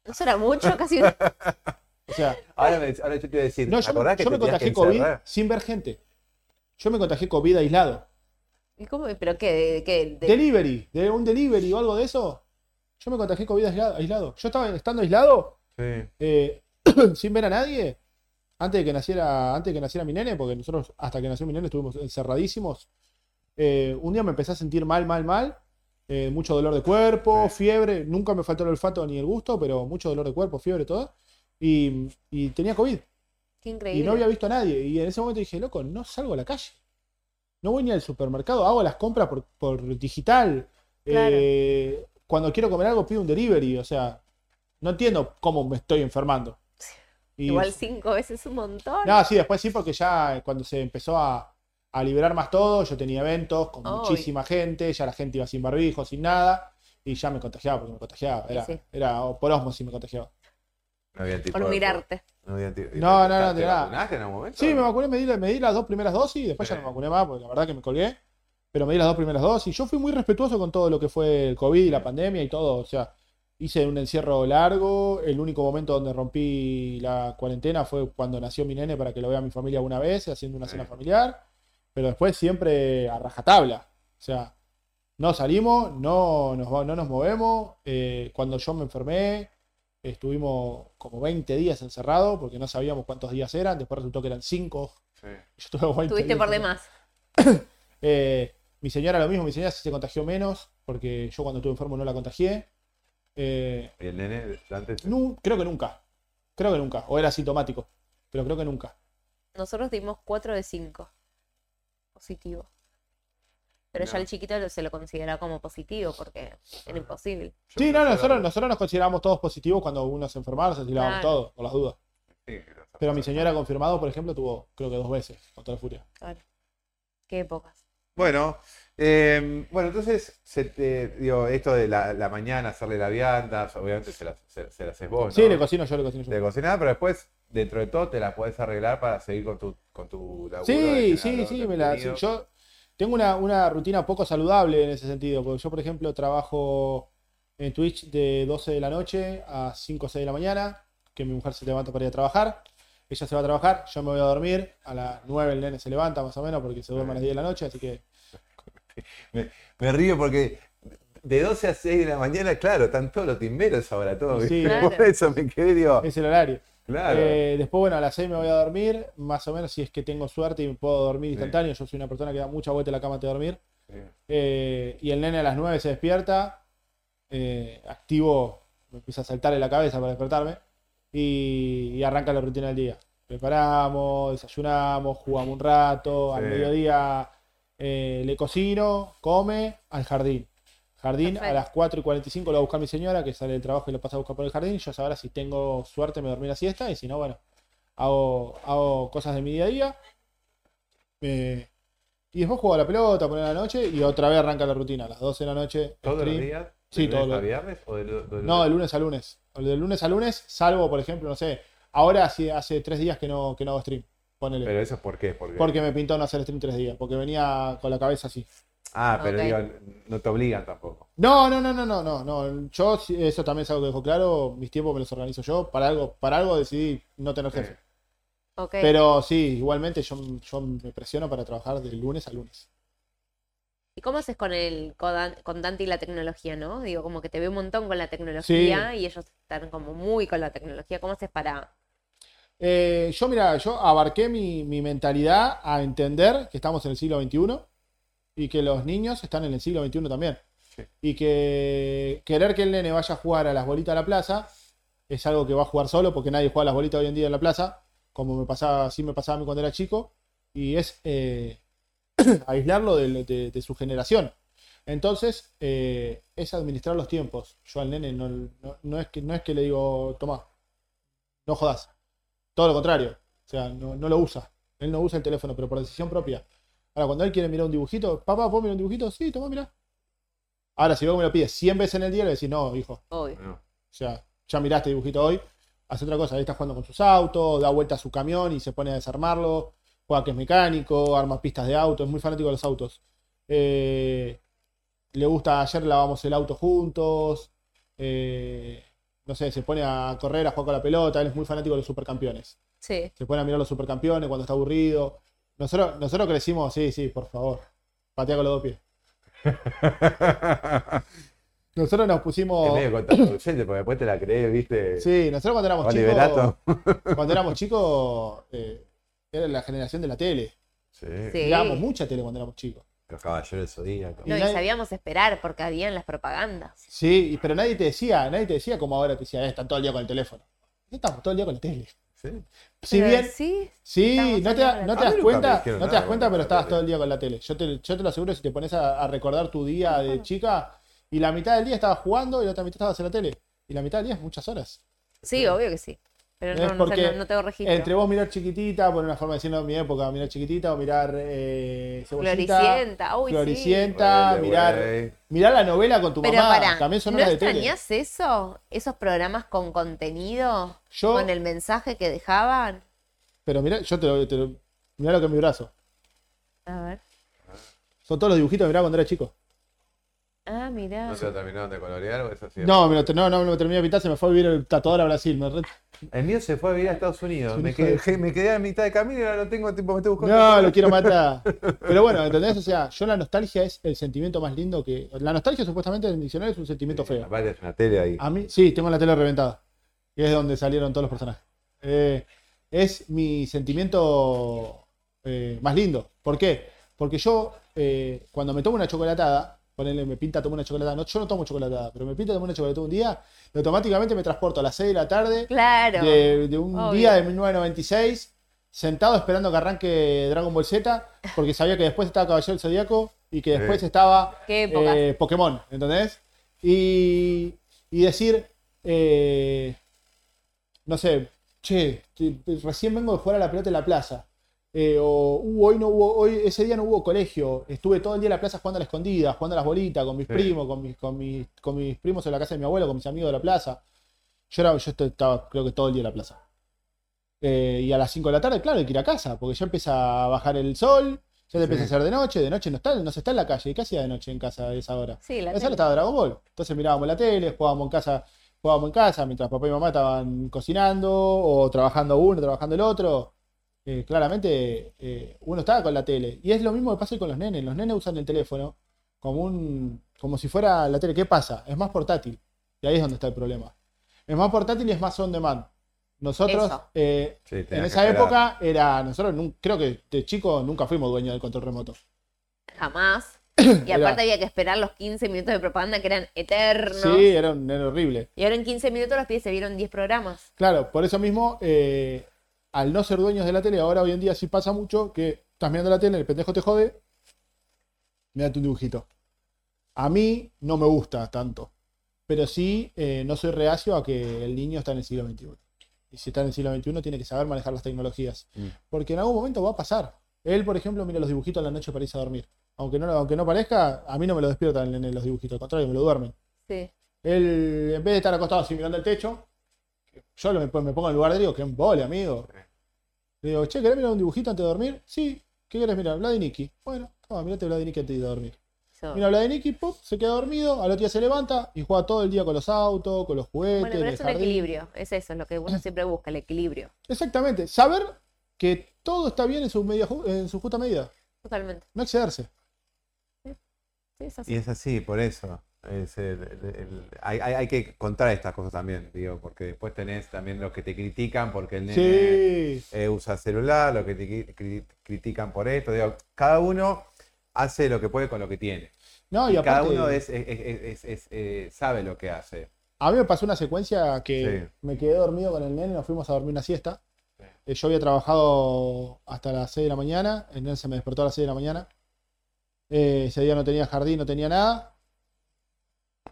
Eso era mucho, casi O sea, Ahora, me- ahora yo te a decir, no, ¿te yo, me- que yo me contagié COVID sin ver gente. Yo me contagié COVID aislado. ¿Y cómo? ¿Pero qué? ¿De, qué? De- Delivery, de un delivery o algo de eso. Yo me contagié COVID aislado. aislado. Yo estaba estando aislado, Sí. eh, sin ver a nadie, antes de que naciera, antes de que naciera mi nene, porque nosotros hasta que nació mi nene estuvimos encerradísimos. eh, un día me empecé a sentir mal, mal, mal. Eh, mucho dolor de cuerpo, Sí. fiebre. Nunca me faltó el olfato ni el gusto, pero mucho dolor de cuerpo, fiebre, todo. Y, y tenía COVID. Qué Y increíble. no había visto a nadie. Y en ese momento dije, loco, no salgo a la calle. No voy ni al supermercado, hago las compras por, por digital. Claro. Eh, cuando quiero comer algo pido un delivery. O sea, no entiendo cómo me estoy enfermando. Y- Igual cinco veces un montón. No, sí, después sí, porque ya cuando se empezó a, a liberar más todo, yo tenía eventos con muchísima gente, ya la gente iba sin barbijo, sin nada, y ya me contagiaba porque me contagiaba. Era, Sí. era por osmosis me contagiaba. No había tipo Por de- mirarte. No, había tipo- No, no, no, ¿Te de nada. vacunaste en algún momento? Sí, me vacuné, me di, me di las dos primeras dosis y después ya no me vacuné más porque la verdad que me colgué. Pero me di las dos primeras dosis. Yo fui muy respetuoso con todo lo que fue el COVID y la pandemia y todo. O sea, hice un encierro largo. El único momento donde rompí la cuarentena fue cuando nació mi nene para que lo vea mi familia una vez, haciendo una Sí. cena familiar. Pero después siempre a rajatabla. O sea, no salimos, no nos, no nos movemos. Eh, cuando yo me enfermé, estuvimos como 20 días encerrados porque no sabíamos cuántos días eran. Después resultó que eran 5. Sí. Yo tuve 20 Tuviste días por demás. Eh, mi señora lo mismo, mi señora sí se contagió menos porque yo cuando estuve enfermo no la contagié. Eh, ¿Y el nene antes? creo que nunca. Creo que nunca. O era asintomático. Pero creo que nunca. Nosotros dimos 4 de 5 positivo. Pero ya el chiquito lo- se lo considera como positivo porque era imposible. Yo Sí, no, nosotros, nosotros nos consideramos todos positivos cuando uno se enfermaba, nos aislábamos Claro. todos, por las dudas. Sí, Pero mi señora confirmado, por ejemplo, tuvo creo que dos veces con toda la furia. Claro. Qué épocas. Bueno, eh, bueno, entonces, se te, digo, esto de la, la mañana hacerle la vianda, obviamente se la, se, se la haces vos, ¿no? Sí, le cocino yo, le cocino yo. De cocinar, pero después, dentro de todo, te la podés arreglar para seguir con tu, con tu laburo. Sí, sí, sí, me la, contenido. yo tengo una, una rutina poco saludable en ese sentido, porque yo, por ejemplo, trabajo en Twitch de 12 de la noche a 5 o 6 de la mañana, que mi mujer se levanta para ir a trabajar, ella se va a trabajar, yo me voy a dormir, a las 9 el nene se levanta más o menos, porque se duerme a las 10 de la noche, así que Me río porque de 12 a 6 de la mañana, claro, están todos los timberos ahora, todos. Sí. Por eso me quedé, digo, es el horario. Claro. Eh, después, bueno, a las 6 me voy a dormir, más o menos si es que tengo suerte y puedo dormir Sí. instantáneo, yo soy una persona que da mucha vuelta en la cama antes de dormir. Sí. Eh, y el nene a las 9 se despierta, eh, activo, me empieza a saltar en la cabeza para despertarme y, y arranca la rutina del día. Preparamos, desayunamos, jugamos un rato, al mediodía le cocino, come, al jardín. Jardín a las 4 y 45 lo va a buscar mi señora, que sale del trabajo y lo pasa a buscar por el jardín. Yo ahora si tengo suerte me dormí la siesta y si no, bueno, hago, hago cosas de mi día a día. Eh, y después juego a la pelota, poner la noche y otra vez arranca la rutina. A las 12 de la noche. ¿Todos los días? Sí, ¿De todos los a viernes o de, lu- de No, de lunes a lunes. O De lunes a lunes, salvo, por ejemplo, no sé. Ahora hace, hace tres días que no, que no hago stream. Ponele. Pero eso es por qué? Porque, Porque me pintó no hacer stream tres días. Porque venía con la cabeza así. Ah, pero digo, no te obligan tampoco. No, no, no, no, no, no, no. Yo, sí, eso también es algo que dejo claro. Mis tiempos me los organizo yo. Para algo, para algo decidí no tener jefe. Ok. Pero sí, igualmente yo, yo me presiono para trabajar de lunes a lunes. ¿Y cómo haces con el con con Dante y la tecnología, no? Digo, como que te veo un montón con la tecnología y ellos están como muy con la tecnología. ¿Cómo haces para...? Eh, yo, mira, yo abarqué mi, mi mentalidad a entender que estamos en el siglo XXI y que los niños están en el siglo XXI también. Sí. Y que querer que el nene vaya a jugar a las bolitas a la plaza es algo que va a jugar solo porque nadie juega a las bolitas hoy en día en la plaza, como me pasaba, así me pasaba a mí cuando era chico, y es eh, aislarlo de, de- de su generación. Entonces, eh, es administrar los tiempos. Yo al nene no, no- no es, que, no es que le digo, toma, no jodas. Todo lo contrario. O sea, no, no lo usa. Él no usa el teléfono, pero por decisión propia. Ahora, cuando él quiere mirar un dibujito, papá, ¿puedo mirar un dibujito? Sí, toma, mira. Ahora, si luego me lo pide 100 veces en el día, le decís, no, hijo. Obvio. O sea, ya miraste dibujito hoy, hace otra cosa. Ahí está jugando con sus autos, da vuelta a su camión y se pone a desarmarlo. Juega que es mecánico, arma pistas de auto, es muy fanático de los autos. Eh, le gusta, ayer lavamos el auto juntos. eh, no sé, se pone a correr, a jugar con la pelota. Él es muy fanático de los supercampeones. Sí. Se pone a mirar los supercampeones cuando está aburrido. Nosotros, nosotros crecimos, sí, sí, por favor. Patea con los dos pies. Nosotros nos Es pusimos. medio contraproducente porque después te la crees, ¿viste? Sí, nosotros cuando éramos Oliverato. chicos. Cuando éramos chicos, eh, era la generación de la tele. Sí. Sí. Mirábamos mucha tele cuando éramos chicos. Los caballeros del Zodíaco. Y No, y nadie- sabíamos esperar porque habían las propagandas. Sí, y- pero nadie te decía, nadie te decía como ahora te decía, eh, están todo el día con el teléfono. Estamos todo el día con la tele. Sí. Si Pero bien, Sí, no te, no te das cuenta, no te das cuenta, pero estabas todo el día con la tele. Yo te, yo te lo aseguro si te pones a, a recordar tu día de chica y la mitad del día estabas jugando y la otra mitad estabas en la tele. Y la mitad del día es muchas horas. Sí, obvio que sí. Pero Es no, no, sé, porque no, no tengo registro. Entre vos mirar chiquitita, por una forma de decirlo en mi época, mirar chiquitita o mirar eh, cebollita, Floricienta, uy, sí. Floricienta, Huele, mirar, mirar la novela con tu Pero mamá. pará, También son ¿no horas de tele. extrañas eso? ¿Esos programas con contenido? Yo, ¿Con el mensaje que dejaban? pero mirá, yo te lo, te lo- mirá lo que es mi brazo. A ver. Son todos los dibujitos que miraba cuando era chico. Ah, mirá. ¿No se lo terminaron de colorear o es así? No, me lo, no, no me lo terminé de pintar, se me fue a vivir el tatuador a Brasil. me re- El mío se fue a vivir a Estados Unidos. Sí, Me quedé, me quedé a mitad de camino y ahora no tengo tiempo. Me estoy buscando. No, lo quiero matar. Pero bueno, ¿entendés? O sea, yo la nostalgia es el sentimiento más lindo que. La nostalgia supuestamente en el diccionario es un sentimiento feo. Aparte es una tele ahí. A mí, sí, tengo la tele reventada. Y es donde salieron todos los personajes. Eh, es mi sentimiento eh, más lindo. ¿Por qué? Porque yo, eh, cuando me tomo una chocolatada, ponele, me pinta tomar una chocolatada. No, yo no tomo chocolatada, pero me pinta tomar una chocolatada un día y automáticamente me transporto a las 6 de la tarde Claro. de, de un obvio. día de 1996, sentado esperando que arranque Dragon Ball Z, porque sabía que después estaba Caballero del Zodíaco y que después Sí. estaba eh, Pokémon, ¿entendés? Y, y decir, eh, no sé, che, recién vengo de jugar a la pelota en la plaza. Eh, o "Uh, hoy no hubo, hoy, ese día no hubo colegio, estuve todo el día en la plaza jugando a la escondida, jugando a las bolitas con mis Sí. primos, con mis, con, mis, con mis primos en la casa de mi abuelo, con mis amigos de la plaza. Yo, era, yo estaba, creo que todo el día en la plaza. Eh, y a las 5 de la tarde, claro, hay que ir a casa, porque ya empieza a bajar el sol, ya te empieza a hacer de noche, de noche no, está, no se está en la calle, ¿y qué hacía de noche en casa a esa hora? Sí, la Esa hora estaba Dragon Ball. Entonces mirábamos la tele, jugábamos en casa, jugábamos en casa, mientras papá y mamá estaban cocinando, o trabajando uno, trabajando el otro. Eh, claramente eh, uno estaba con la tele. Y es lo mismo que pasa con los nenes. Los nenes usan el teléfono como un. como si fuera la tele. ¿Qué pasa? Es más portátil. Y ahí es donde está el problema. Es más portátil y es más on demand. Nosotros, eh, Sí, en esa esperar. época, era. Nosotros creo que de chico nunca fuimos dueños del control remoto. Jamás. Y Era- aparte había que esperar los 15 minutos de propaganda que eran eternos. Sí, era, un- era horrible. Y ahora en 15 minutos los pies se vieron 10 programas. Claro, por eso mismo, eh, al no ser dueños de la tele, ahora hoy en día sí pasa mucho que estás mirando la tele, el pendejo te jode, mirate un dibujito. A mí no me gusta tanto, pero sí eh, no soy reacio a que el niño está en el siglo XXI. Y si está en el siglo XXI tiene que saber manejar las tecnologías, Mm. porque en algún momento va a pasar. Él, por ejemplo, mira los dibujitos a la noche para irse a dormir. Aunque no, aunque no parezca, a mí no me lo despiertan en los dibujitos, al contrario, me lo duermen. Sí. Él, en vez de estar acostado así mirando el techo, yo me, me pongo en el lugar de él y digo, que embole, amigo. Le digo, che, ¿querés mirar un dibujito antes de dormir? Sí. ¿Qué querés mirar? Vlad y Nicky. Bueno, toma, mirate Vlad y Nicky antes de dormir. Eso. Mira Vlad y Nicky, pop, se queda dormido, al otro día se levanta y juega todo el día con los autos, con los juguetes, Bueno, pero es un equilibrio. Es eso, es lo que uno siempre busca, el equilibrio. Exactamente. Saber que todo está bien en su, media en su justa medida. Totalmente. No excederse. Sí, es así. Y es así, por eso. Es el- el- el- hay, que contar estas cosas también, digo, porque después tenés también los que te critican porque el nene Sí. eh, usa celular, los que te cri- cri- critican por esto. Digo, cada uno hace lo que puede con lo que tiene. No, y, Y cada aparte, uno es, eh, sabe lo que hace. A mí me pasó una secuencia que Sí. me quedé dormido con el nene, nos fuimos a dormir una siesta. Sí. Eh, Yo había trabajado hasta las 6 de la mañana, el nene se me despertó a las 6 de la mañana. Eh, ese día no tenía jardín, no tenía nada.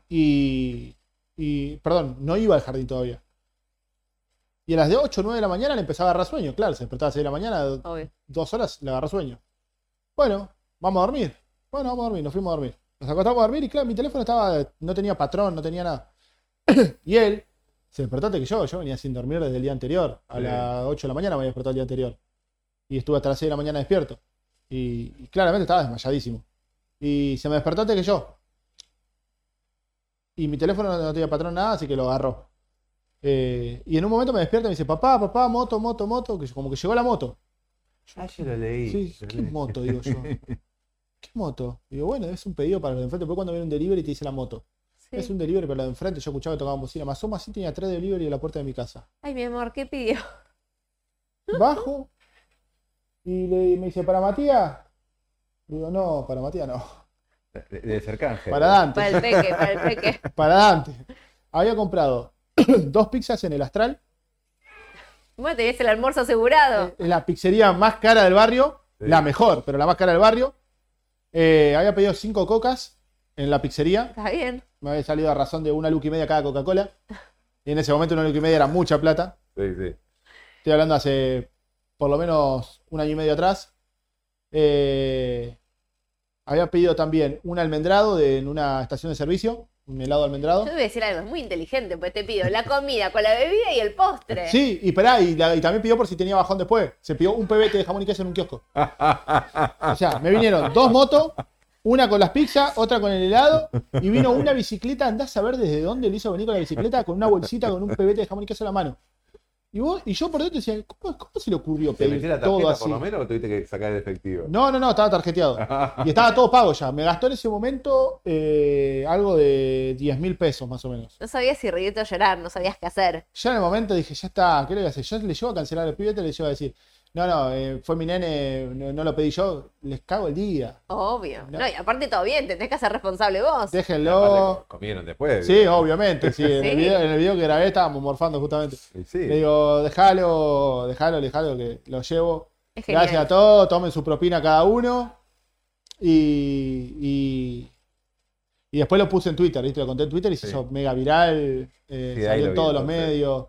Y, y, perdón, no iba al jardín todavía. Y a las de 8 o 9 de la mañana le empezaba a agarrar sueño. Claro, se despertaba a las 6 de la mañana, Obvio. dos horas le agarró sueño. Bueno, vamos a dormir. Bueno, vamos a dormir, nos fuimos a dormir. Nos acostamos a dormir y claro, mi teléfono estaba, no tenía patrón, no tenía nada. y él se despertó antes que yo, yo venía sin dormir desde el día anterior. A Sí. las 8 de la mañana me había despertado el día anterior. Y estuve hasta las 6 de la mañana despierto. Y, y claramente estaba desmayadísimo. Y se me despertó antes que yo. Y mi teléfono no tenía patrón nada, así que lo agarró. Eh, y en un momento me despierta y me dice, papá, papá, moto, moto, moto, que como que llegó la moto. Ah, yo lo leí. Sí, lo ¿qué leí. moto? Digo yo. ¿Qué moto? Digo, bueno, es un pedido para los de enfrente. Porque cuando viene un delivery te dice la moto. Sí. Es un delivery para los de enfrente. Yo escuchaba que tocaban bocina. Más o menos así tenía tres delivery en la puerta de mi casa. Ay, mi amor, ¿qué pidió? Bajo y le, me dice, ¿para Matías? Digo, no, para Matías no. De, de cercanje. Para Dante. Para el peque, para el peque. Para Dante. Había comprado dos pizzas en el Astral. Bueno, tenías el almuerzo asegurado. En la pizzería más cara del barrio. Sí. La mejor, pero la más cara del barrio. Eh, había pedido cinco cocas en la pizzería. Está bien. me había salido a razón de una luca y media cada Coca-Cola. Y en ese momento una luca y media era mucha plata. Sí, sí. estoy hablando hace por lo menos un año y medio atrás, eh, había pedido también un almendrado de- en una estación de servicio, un helado almendrado. Yo te voy a decir algo, es muy inteligente, pues te pido la comida con la bebida y el postre. Sí, y esperá, y, la- y también pidió por si tenía bajón después. Se pidió un pebete de jamón y queso en un kiosco. O sea, me vinieron dos motos, una con las pizzas, otra con el helado, y vino una bicicleta, andás a ver desde dónde le hizo venir con la bicicleta, con una bolsita con un pebete de jamón y queso en la mano. Y, vos, y yo por dentro decía, ¿cómo, cómo se le ocurrió ¿Te metí pedir la todo tarjeta así? por lo menos o tuviste que sacar el efectivo? No, no, no, estaba tarjeteado. Y estaba todo pago ya. Me gastó en ese momento eh, algo de 10 mil pesos más o menos. No sabías si reírte o llorar, no sabías qué hacer. Ya en el momento dije, ya está, ¿qué le voy a hacer? Yo le llevo a cancelar el pibete, le llevo a decir, no, no, eh, fue mi nene, no, no lo pedí yo, les cago el día. Obvio. No. No, y aparte todo bien, te tenés que hacer responsable vos. Déjenlo. Aparte, comieron después. Sí, obviamente, sí. En, El video, en el video que grabé estábamos morfando justamente. Sí. Le digo, déjalo, déjalo, déjalo, que lo llevo. Es. Gracias a todos, tomen su propina cada uno. Y, y, y después lo puse en Twitter, ¿viste? Lo conté en Twitter y se Sí. hizo mega viral. eh, Sí, ahí salió lo en vi, todos los entonces. medios.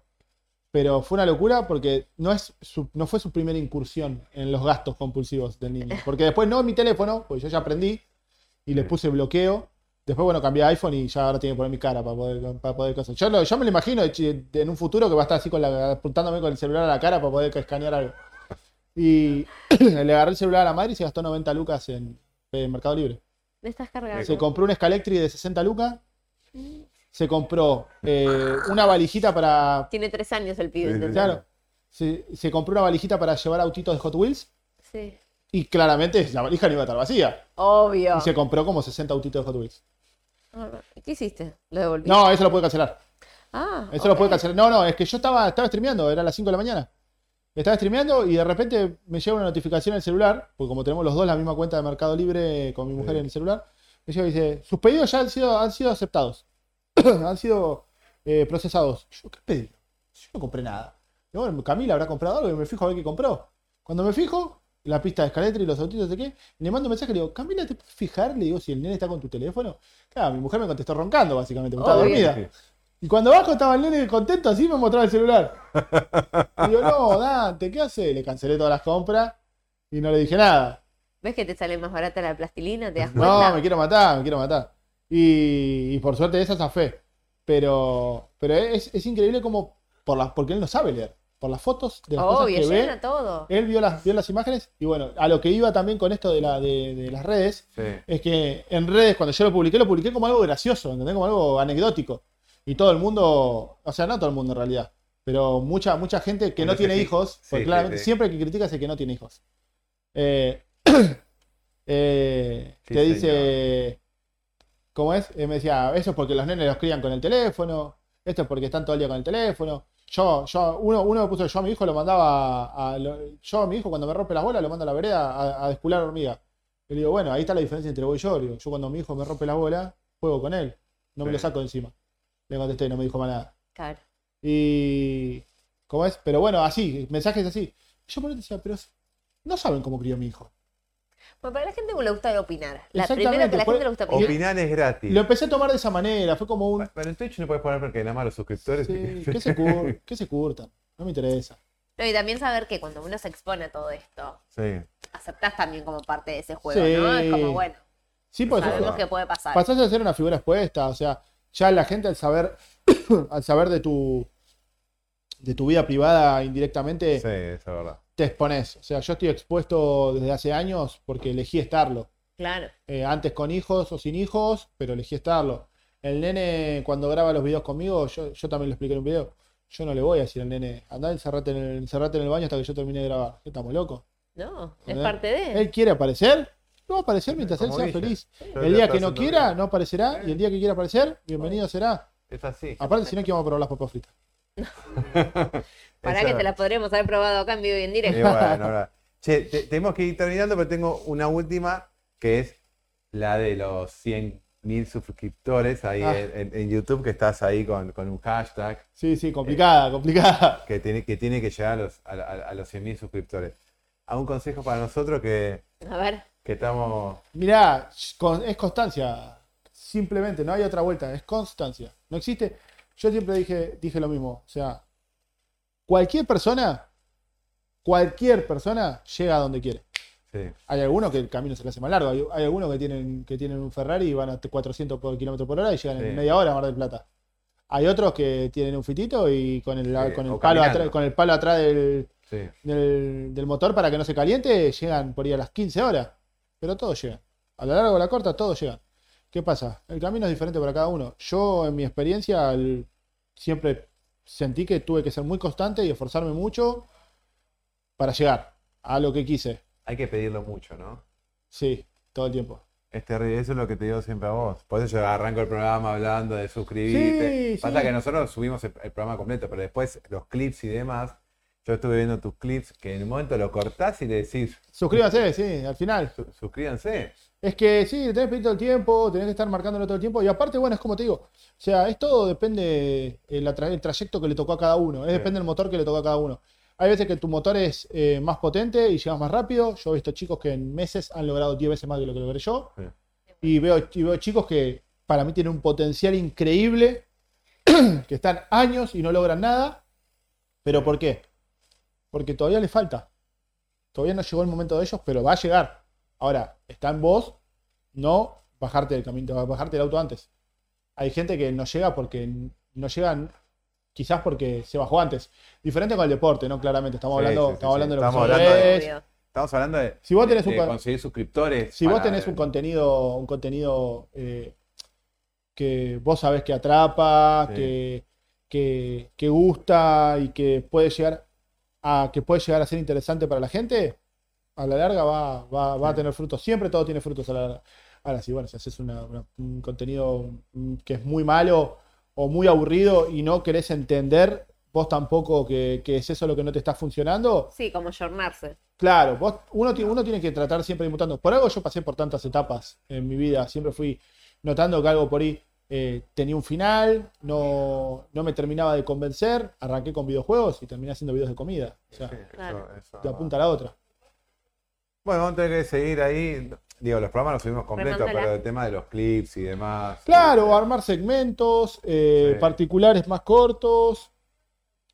Pero fue una locura porque no, es su- no fue su primera incursión en los gastos compulsivos del niño. Porque después no mi teléfono, pues yo ya aprendí y le puse bloqueo. Después, bueno, cambié a iPhone y ya ahora tiene que poner mi cara para poder, para poder cosas. Yo, lo- yo me lo imagino en un futuro que va a estar así con la, apuntándome con el celular a la cara para poder escanear algo. Y le agarré el celular a la madre y se gastó 90 lucas en, en Mercado Libre. Me estás cargando. Se compró un Scalectri de 60 lucas. Se compró eh, una valijita para. Tiene tres años el pibe. Sí. Claro. Se, se compró una valijita para llevar autitos de Hot Wheels. Sí. Y claramente la valija no iba a estar vacía. Obvio. Y se compró como 60 autitos de Hot Wheels. Ah, ¿Qué hiciste? ¿Lo devolviste? No, eso lo puede cancelar. Ah, Eso lo puede cancelar. No, no, es que yo estaba, estaba streameando, era las 5 de la mañana. Estaba streameando y de repente me llega una notificación en el celular, porque como tenemos los dos la misma cuenta de Mercado Libre con mi mujer Sí. en el celular, me llega y dice, sus pedidos ya han sido, han sido aceptados. han sido eh, procesados. Yo, ¿qué pedí? Yo no compré nada. Y bueno, Camila habrá comprado algo y me fijo a ver qué compró. Cuando me fijo, la pista de escalera y los autitos de qué, le mando un mensaje y le digo, Camila, ¿te puedes fijar? Le digo, si el nene está con tu teléfono. Claro, mi mujer me contestó roncando, básicamente, porque estaba dormida. Y cuando abajo estaba el nene contento, así me mostraba el celular. Y digo, no, Dante, ¿qué hace? Le cancelé todas las compras y no le dije nada. ¿Ves que te sale más barata la plastilina? ¿Te das cuenta? No, me quiero matar, me quiero matar. Y, y por suerte esa zafé. Pero, pero es, es increíble como, por las, porque él no sabe leer. Por las fotos de las Obvio, cosas que llena ve, todo. él vio las, vio las imágenes. Y bueno, a lo que iba también con esto de, la, de, de las redes, Sí. es que en redes, cuando yo lo publiqué, lo publiqué como algo gracioso, ¿entendés? Como algo anecdótico. Y todo el mundo, o sea, no todo el mundo en realidad, pero mucha, mucha gente que no tiene hijos, sí, porque sí, claramente sí. siempre que critica es el que no tiene hijos. Eh, eh, Sí, te dice, ¿cómo es? Eh, me decía, eso es porque los nenes los crían con el teléfono, esto es porque están todo el día con el teléfono. Yo, yo, uno, uno me puso, yo a mi hijo lo mandaba a, a lo- yo a mi hijo cuando me rompe las bolas lo mando a la vereda a, a despular hormiga. Y le digo, bueno, ahí está la diferencia entre vos y yo. Digo, yo cuando mi hijo me rompe la bola, juego con él. No me lo saco encima. Le contesté, no me dijo más nada. Claro. Y. ¿Cómo es? Pero bueno, así, mensajes así. Yo por ahí decía, pero no saben cómo crió mi hijo. Bueno, para la gente le gusta opinar. La primero que la gente le gusta opinar. Opinar es gratis. Lo empecé a tomar de esa manera, fue como un. Pero en Twitch no puedes poner porque nada más los suscriptores. Sí, ¿qué, se cur- se curtan? No me interesa. No, y también saber que cuando uno se expone a todo esto, Sí. aceptás también como parte de ese juego, Sí. ¿no? Es como, bueno, Sí, pues sabemos que puede pasar. pasás a ser una figura expuesta, o sea, ya la gente al saber, al saber de tu de tu vida privada indirectamente, Sí, eso es verdad. Te expones. O sea, yo estoy expuesto desde hace años porque elegí estarlo. Claro. Eh, antes con hijos o sin hijos, pero elegí estarlo. El nene, cuando graba los videos conmigo, yo, yo también lo expliqué en un video. Yo no le voy a decir al nene, andá, encerrate en el, encerrate en el baño hasta que yo termine de grabar. ¿Qué estamos locos? No, es parte de. Él quiere aparecer, no va a aparecer mientras él sea feliz. El día que no quiera, bien. no aparecerá. Y el día que quiera aparecer, bienvenido será. Es así. Aparte, si no, que vamos a probar las papas fritas. Para que te la podríamos haber probado acá en vivo y en Y directo. bueno, ahora. Che, te- tenemos que ir terminando, pero tengo una última que es la de los 100.000 suscriptores ahí Ah. en, YouTube, que estás ahí con, con un hashtag Sí, sí, complicada, complicada. que tiene que, tiene que llegar a los, a, a- a los 100.000 suscriptores. ¿A un consejo para nosotros que, A ver, que estamos... Mirá, es constancia. Simplemente, no hay otra vuelta, es constancia. No existe. Yo siempre dije, dije lo mismo. O sea, cualquier persona cualquier persona llega a donde quiere. Sí. Hay algunos que el camino se le hace más largo. Hay, hay algunos que tienen, que tienen un Ferrari y van a 400 por kilómetro por hora y llegan Sí. en media hora a Mar del Plata. Hay otros que tienen un fitito y con el, Sí, con el, palo, atrás, con el palo atrás del, del, del motor para que no se caliente, llegan por ahí a las 15 horas. Pero todos llegan. A la larga o a la corta, todos llegan. ¿Qué pasa? El camino es diferente para cada uno. Yo, en mi experiencia, el- siempre sentí que tuve que ser muy constante y esforzarme mucho para llegar a lo que quise. Hay que pedirlo mucho, ¿no? Sí, todo el tiempo. Es terrible, eso es lo que te digo siempre a vos. Por eso yo arranco el programa hablando de suscribirte. Sí, Pasa sí. que nosotros subimos el, el programa completo, pero después los clips y demás, yo estuve viendo tus clips que en un momento lo cortás y le decís, Suscríbanse, sí, al final. "Su- suscríbanse. Es que sí, tenés que pedir todo el tiempo, tenés que estar marcándolo todo el tiempo. Y aparte, bueno, es como te digo. O sea, es todo depende el, trayecto que le tocó a cada uno. Es Sí. depende del motor que le tocó a cada uno. Hay veces que tu motor es eh, más potente y llegas más rápido. Yo he visto chicos que en meses han logrado 10 veces más de lo que logré yo. Sí. Y veo, y veo chicos que para mí tienen un potencial increíble, que están años y no logran nada. ¿Pero por qué? Porque todavía les falta. Todavía no llegó el momento de ellos, pero va a llegar. Ahora, está en vos no bajarte del camino, bajarte del auto antes. Hay gente que no llega porque no llegan, quizás porque se bajó antes. Diferente con el deporte, ¿no? Claramente, estamos Sí, hablando, sí, sí, estamos sí. hablando de lo Estamos que hablando de- es. Estamos hablando de, Si vos tenés de un con- conseguir suscriptores. Si vos tenés un contenido, un contenido eh, que vos sabés que atrapa, Sí. que, que, que gusta y que puede llegar a que puede llegar a ser interesante para la gente, a la larga va, va, va a tener frutos. Siempre todo tiene frutos a la larga. Ahora, si bueno, si haces una- una- un contenido mm, que es muy malo o muy aburrido y no querés entender vos tampoco que, que es eso lo que no te está funcionando, Sí, como jornarse. Claro, vos, uno, uno tiene que tratar siempre de mutando. Por algo yo pasé por tantas etapas en mi vida. Siempre fui notando que algo por ahí eh, tenía un final, no, no me terminaba de convencer. Arranqué con videojuegos y terminé haciendo videos de comida. O sea, Sí, Claro. eso- eso- de apunta a la otra. Bueno, vamos a tener que seguir ahí. Digo, los programas los subimos completos, pero el tema de los clips y demás. Claro, armar segmentos eh, Sí. particulares más cortos,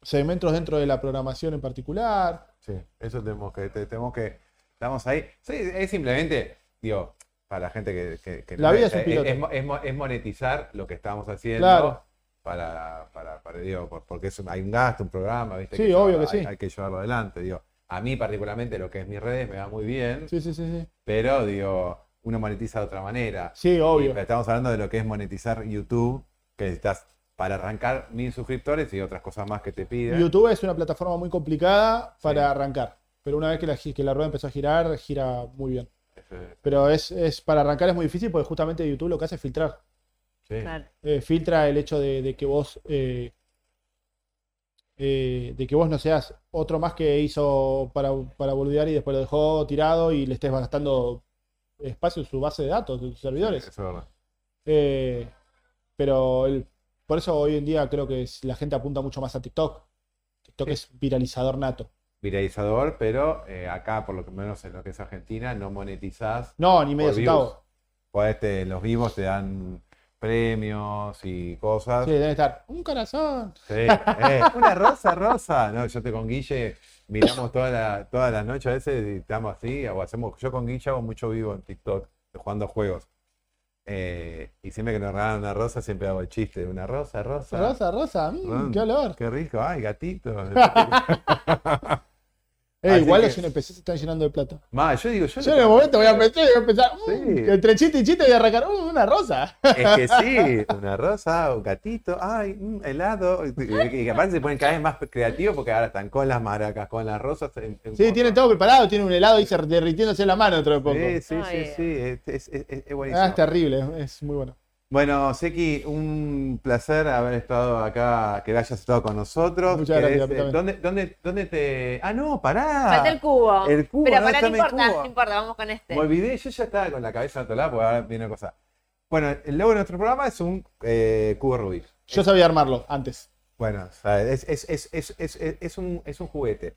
segmentos dentro de la programación en particular. Sí, eso tenemos que, te- tenemos que, estamos ahí. Sí, es simplemente, digo, para la gente que, que- que no La vida ve, es un es es mo- es monetizar lo que estamos haciendo Claro. para, para, para, digo, por- porque es un- hay un gasto, un programa, ¿viste? Sí, Hay obvio que sí. Hay, que llevarlo adelante, digo. A mí particularmente lo que es mis redes me va muy bien, Sí, sí, sí, sí. pero digo, uno monetiza de otra manera. Sí, obvio. Y estamos hablando de lo que es monetizar YouTube, que necesitas para arrancar mil suscriptores y otras cosas más que te piden. YouTube es una plataforma muy complicada para Sí. arrancar. Pero una vez que la, que la rueda empezó a girar, gira muy bien. Pero es, es para arrancar es muy difícil porque justamente YouTube lo que hace es filtrar. sí. Claro. Eh, filtra el hecho de, de que vos eh, eh, de que vos no seas otro más que hizo para, para boludear y después lo dejó tirado y le estés gastando espacio en su base de datos, de sus servidores. Eso es verdad. Eh, pero el- por eso hoy en día creo que es- la gente apunta mucho más a TikTok. TikTok Sí. es viralizador nato. Viralizador, pero eh, acá, por lo que menos en lo que es Argentina, no monetizás. No, ni medio Por centavo. Pues este, los vivos te dan premios y cosas. Sí, debe estar. Un corazón. Sí, eh, una rosa, rosa. No, yo te con Guille miramos toda la, todas las noches a veces y estamos así, o hacemos, yo con Guille hago mucho vivo en TikTok, jugando juegos. Eh, y siempre que nos regalan una rosa, siempre hago el chiste de una rosa, rosa. Rosa, rosa. mm, Mm, qué olor. Qué rico, ay, gatito. Eh, igual que- los NPC se están llenando de plata. Ma, yo digo, yo, Yo en el momento voy a pensar, voy a pensar mm, Sí. entre chiste y chiste voy a arrancar "Uh, una rosa. Es que sí, una rosa, un gatito, ay, mm, helado. Y, aparte se ponen cada vez más creativos porque ahora están con las maracas, con las rosas. en- en Sí, tienen todo preparado, tienen un helado y se derritiéndose en la mano de poco. Sí, sí, Ay, sí, sí, es, es- es- es buenísimo. Ah, es terrible, es muy bueno. Bueno, Seki, un placer haber estado acá, que hayas estado con nosotros. Muchas gracias, ¿Querés, a mí eh. ¿Dónde, dónde, ¿Dónde te.? Ah, no, pará. Falta el cubo. El cubo, Pero no para no importa, no importa, vamos con este. Me olvidé, yo ya estaba con la cabeza en otro lado porque ahora viene una cosa. Bueno, el logo de nuestro programa es un eh, cubo Rubik. Yo sabía armarlo antes. Bueno, o sea, es, es- es- es- es- es- es un, es un juguete.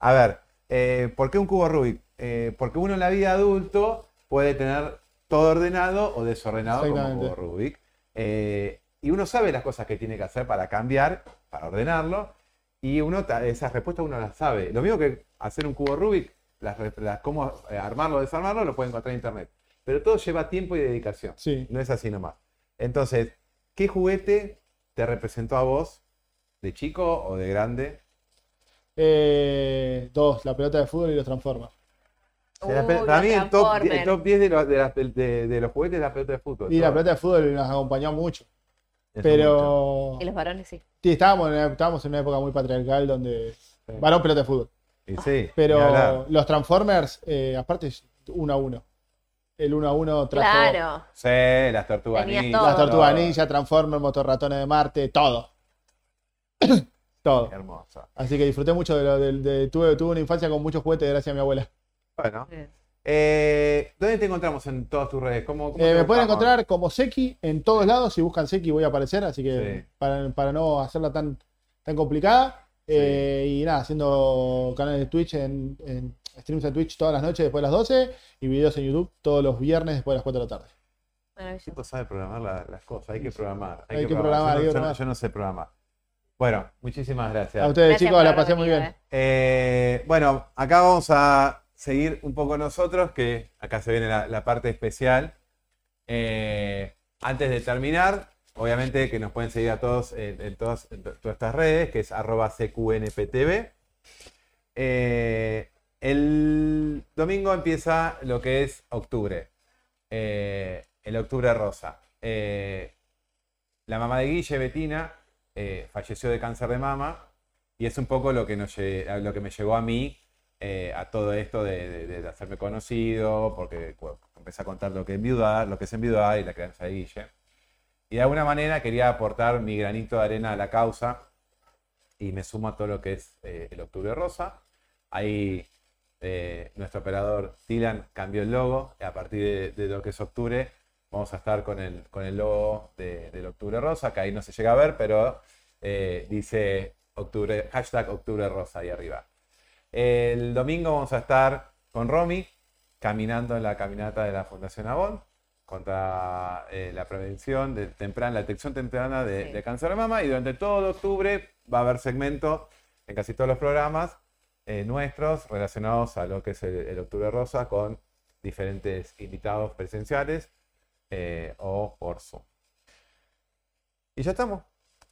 A ver, eh, ¿por qué un cubo Rubik? Eh, porque uno en la vida adulto puede tener todo ordenado o desordenado como cubo Rubik. Eh, y uno sabe las cosas que tiene que hacer para cambiar, para ordenarlo. Y uno, esas respuestas uno las sabe. Lo mismo que hacer un cubo Rubik, las, cómo eh, armarlo o desarmarlo, lo pueden encontrar en internet. Pero todo lleva tiempo y dedicación. Sí. No es así nomás. Entonces, ¿qué juguete te representó a vos de chico o de grande? Eh, dos, la pelota de fútbol y los Transformers. La Uh, para los mí el top, die- el Transformers. top 10 de los, de, de- de los juguetes es la pelota de fútbol. Y la pelota de fútbol nos acompañó mucho. Eso mucho. Pero Y los varones sí. sí, estábamos en, una, estábamos en una época muy patriarcal donde. Sí. Varón pelota de fútbol. Y sí, Pero los Transformers, eh, aparte, es uno a uno. El uno a uno trajo Claro. Sí, las tortugas ninja, las tortugas ninja, Transformers, motorratones de Marte, todo. todo. Hermoso. Así que disfruté mucho de lo del. de- tuve, tuve una infancia con muchos juguetes gracias a mi abuela. Bueno, eh, ¿dónde te encontramos en todas tus redes? ¿Cómo, cómo Eh, me pueden encontrar como Seki en todos lados. Si buscan Seki voy a aparecer, así que Sí. para, para no hacerla tan, tan complicada. Eh, y nada, haciendo canales de Twitch, en, en streams en Twitch todas las noches después de las 12 y videos en YouTube todos los viernes después de las 4 de la tarde. El tipo sabe programar la- las cosas, hay que programar. Hay que programar, Yo, hay no, que yo no- programar. yo no sé programar. Bueno, muchísimas gracias. A ustedes Gracias chicos, la pasé muy bien. Eh, bueno, acá vamos a seguir un poco nosotros, que acá se viene la, parte especial. Eh, antes de terminar, obviamente que nos pueden seguir a todos en, en todas, en estas redes, que es arroba CQNPTV. Eh, el domingo empieza lo que es octubre, eh, el octubre rosa. Eh, la mamá de Guille, Betina, eh, falleció de cáncer de mama y es un poco lo que, nos, lo que me llevó a mí eh, a todo esto de, hacerme conocido, porque cu- empecé a contar lo que, lo que es enviudar y la crianza de Guille. Y de alguna manera quería aportar mi granito de arena a la causa y me sumo a todo lo que es eh, el Octubre Rosa. Ahí eh, nuestro operador Tilan cambió el logo y a partir de, lo que es octubre vamos a estar con el, con el logo de- del Octubre Rosa, que ahí no se llega a ver, pero dice octubre, hashtag Octubre Rosa ahí arriba. El domingo vamos a estar con Romy caminando en la caminata de la Fundación Avon contra eh, la prevención de temprana, la detección temprana de, Sí. de cáncer de mama y durante todo octubre va a haber segmentos en casi todos los programas eh, nuestros relacionados a lo que es el, el Octubre Rosa con diferentes invitados presenciales eh, o por Zoom. Y ya estamos.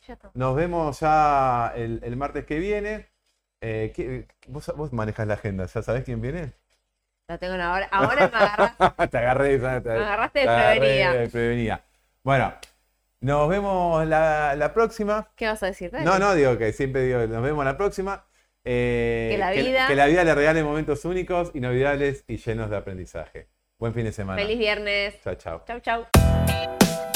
Ya. Nos vemos ya el, el martes que viene. Eh, ¿qué- vos, vos manejas la agenda, ¿ya sabés quién viene? La tengo una hora. Ahora me agarras. te agarré, te, te- Me agarraste te agarré desprevenida. desprevenida. Bueno, nos vemos la, la próxima. ¿Qué vas a decir? Dale. No, no, digo que siempre digo, nos vemos la próxima. Eh, Que la vida- que la vida le regale momentos únicos, inolvidables y llenos de aprendizaje. Buen fin de semana. Feliz viernes. Chao, chao. Chau, chau.